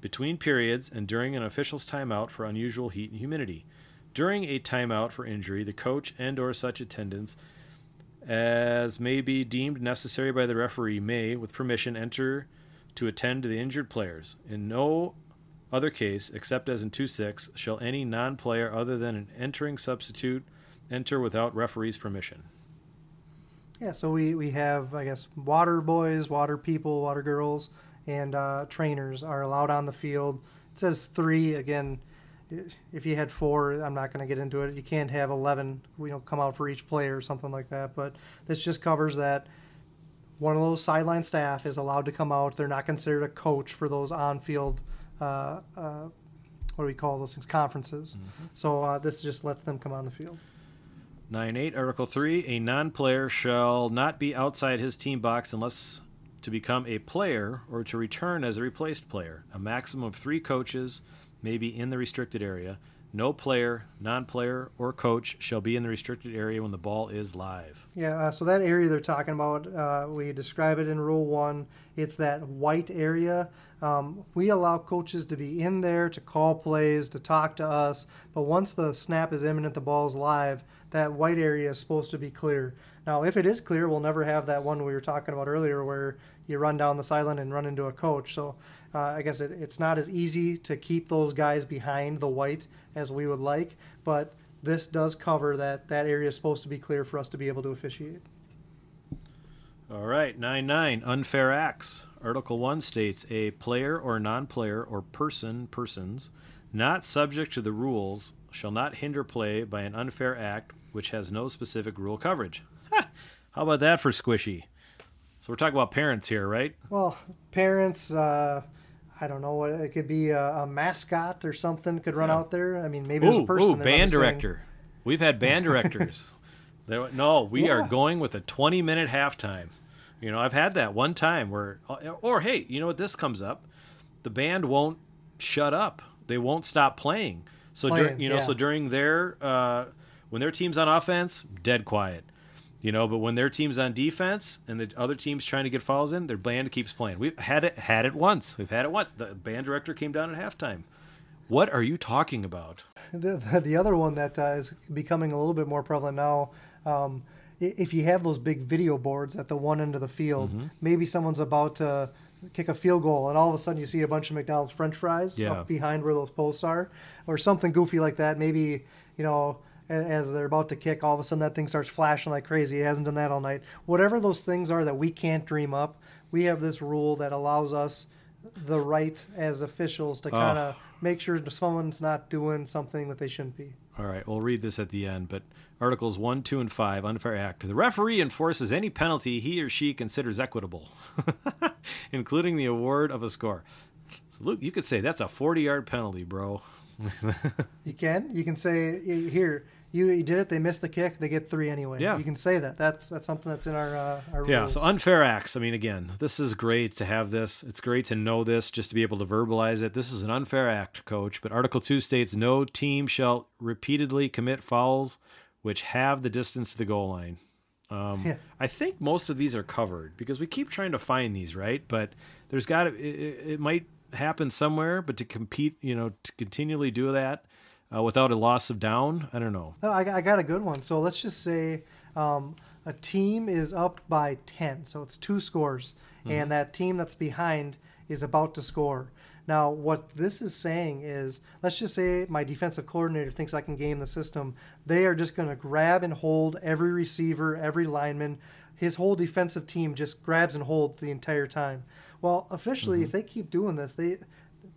Between periods and during an official's timeout for unusual heat and humidity. During a timeout for injury, the coach and or such attendants as may be deemed necessary by the referee may, with permission, enter to attend to the injured players. In no other case, except as in 2 6, shall any non player other than an entering substitute enter without referee's permission. Yeah, so we, we have, I guess, water boys, water people, water girls, and uh, trainers are allowed on the field. It says three. Again, if you had four, I'm not going to get into it. You can't have 11, you know, come out for each player or something like that. But this just covers that one of those sideline staff is allowed to come out. They're not considered a coach for those on field, uh, uh, what do we call those things, conferences. So uh, this just lets them come on the field. 9 8, Article 3 A non player shall not be outside his team box unless to become a player or to return as a replaced player. A maximum of three coaches may be in the restricted area. No player, non player, or coach shall be in the restricted area when the ball is live. Yeah, uh, so that area they're talking about, uh, we describe it in Rule 1. It's that white area. Um, we allow coaches to be in there to call plays, to talk to us, but once the snap is imminent, the ball is live, that white area is supposed to be clear. Now, if it is clear, we'll never have that one we were talking about earlier where you run down the sideline and run into a coach. So uh, I guess it, it's not as easy to keep those guys behind the white as we would like, but this does cover that that area is supposed to be clear for us to be able to officiate. All right, 9 9, unfair acts. Article 1 states a player or non player or person, persons, not subject to the rules shall not hinder play by an unfair act which has no specific rule coverage. Ha! How about that for squishy? So we're talking about parents here, right? Well, parents, uh, I don't know what it could be a, a mascot or something could run Yeah. out there. I mean, maybe there's a person. ooh, band runs the same- director. We've had band directors. No, we are going with a 20 minute halftime. You know, I've had that one time where, or hey, you know what? This comes up. The band won't shut up. They won't stop playing. So, dur- you know, yeah. so during their, uh, when their team's on offense, dead quiet. You know, but when their team's on defense and the other team's trying to get fouls in, their band keeps playing. We've had it had it once. We've had it once. The band director came down at halftime. What are you talking about? The, the, the other one that uh, is becoming a little bit more prevalent now, um, if you have those big video boards at the one end of the field, Mm-hmm. maybe someone's about to kick a field goal, and all of a sudden you see a bunch of McDonald's French fries Yeah. up behind where those posts are, or something goofy like that. Maybe you know. As they're about to kick, all of a sudden that thing starts flashing like crazy. It hasn't done that all night. Whatever those things are that we can't dream up, we have this rule that allows us the right as officials to kind of make sure someone's not doing something that they shouldn't be. All right, we'll read this at the end, but Articles 1, 2, and 5, Unfair Act. The referee enforces any penalty he or she considers equitable, including the award of a score. So, Luke, you could say that's a 40 yard penalty, bro. you can. You can say, here, you, you did it. They missed the kick. They get three anyway. Yeah. You can say that. That's that's something that's in our uh, our Yeah, so unfair acts. I mean, again, this is great to have this. It's great to know this, just to be able to verbalize it. This is an unfair act, coach. But Article 2 states no team shall repeatedly commit fouls which have the distance to the goal line. Um, Yeah. I think most of these are covered because we keep trying to find these, right? But there's got to, it, it might happen somewhere, but to compete, you know, to continually do that uh, without a loss of down, I don't know. No, I, got- I got a good one. So let's just say um, a team is up by 10. So it's two scores. And that team that's behind is about to score. Now, what this is saying is let's just say my defensive coordinator thinks I can game the system. They are just going to grab and hold every receiver, every lineman. His whole defensive team just grabs and holds the entire time. Well, officially, if they keep doing this, they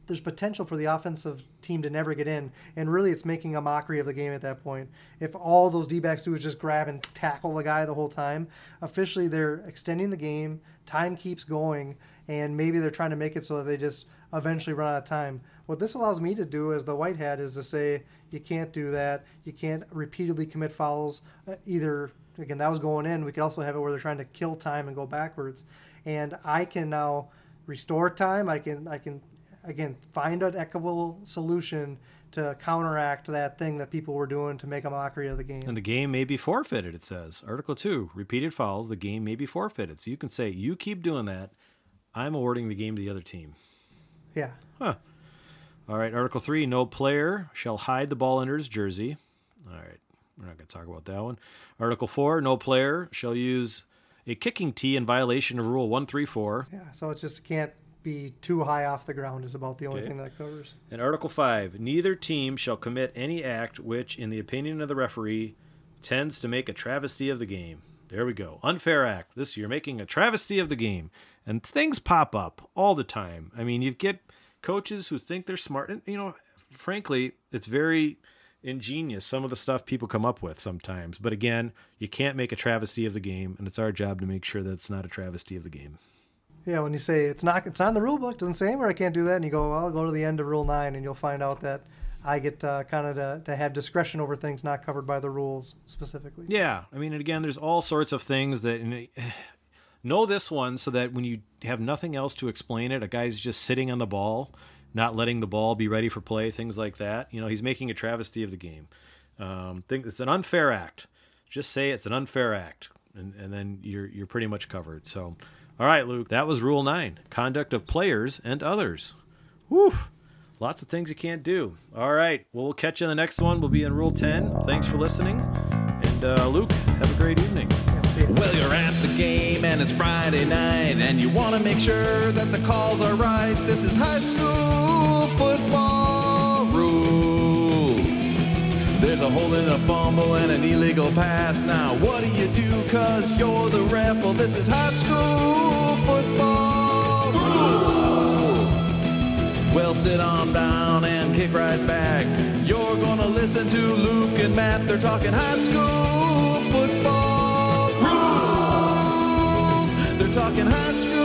there's potential for the offensive team to never get in, and really it's making a mockery of the game at that point. If all those D backs do is just grab and tackle the guy the whole time, officially they're extending the game, time keeps going, and maybe they're trying to make it so that they just eventually run out of time. What this allows me to do as the white hat is to say, you can't do that. You can't repeatedly commit fouls. Uh, either, again, that was going in. We could also have it where they're trying to kill time and go backwards. And I can now restore time. I can, I can again find an equitable solution to counteract that thing that people were doing to make a mockery of the game. And the game may be forfeited, it says. Article 2, repeated fouls, the game may be forfeited. So you can say, you keep doing that, I'm awarding the game to the other team. yeah. Huh. All right, Article 3, no player shall hide the ball under his jersey. All right, we're not going to talk about that one. Article 4, no player shall use a kicking tee in violation of Rule 134. Yeah. So it just can't be too high off the ground is about the only Okay. thing that covers. And Article 5, neither team shall commit any act which, in the opinion of the referee, tends to make a travesty of the game. There we go. Unfair act. This you're making a travesty of the game. And things pop up all the time. I mean, you get coaches who think they're smart and you know, frankly, it's very ingenious some of the stuff people come up with sometimes. But again, you can't make a travesty of the game, and it's our job to make sure that it's not a travesty of the game. Yeah, when you say it's not it's not in the rule book, doesn't say anywhere I can't do that, and you go, well, I'll go to the end of Rule Nine, and you'll find out that I get uh, kind of to, to have discretion over things not covered by the rules specifically. Yeah, I mean, and again, there's all sorts of things that know this one so that when you have nothing else to explain it, a guy's just sitting on the ball, not letting the ball be ready for play, things like that. You know, he's making a travesty of the game. Um, think it's an unfair act. Just say it's an unfair act, and, and then you're you're pretty much covered. So, all right, Luke, that was Rule Nine: conduct of players and others. Woo! Lots of things you can't do. All right, well, we'll catch you in the next one. We'll be in Rule 10. Thanks for listening. And uh, Luke, have a great evening. Well, you're at the game and it's Friday night, and you want to make sure that the calls are right. This is high school football There's a hole in a fumble, and an illegal pass. Now, what do you do? Cause you're the ref. Well, this is high school football rules. Well, sit on down and kick right back. You're gonna listen to Luke and Matt. They're talking high school football rules. They're talking high school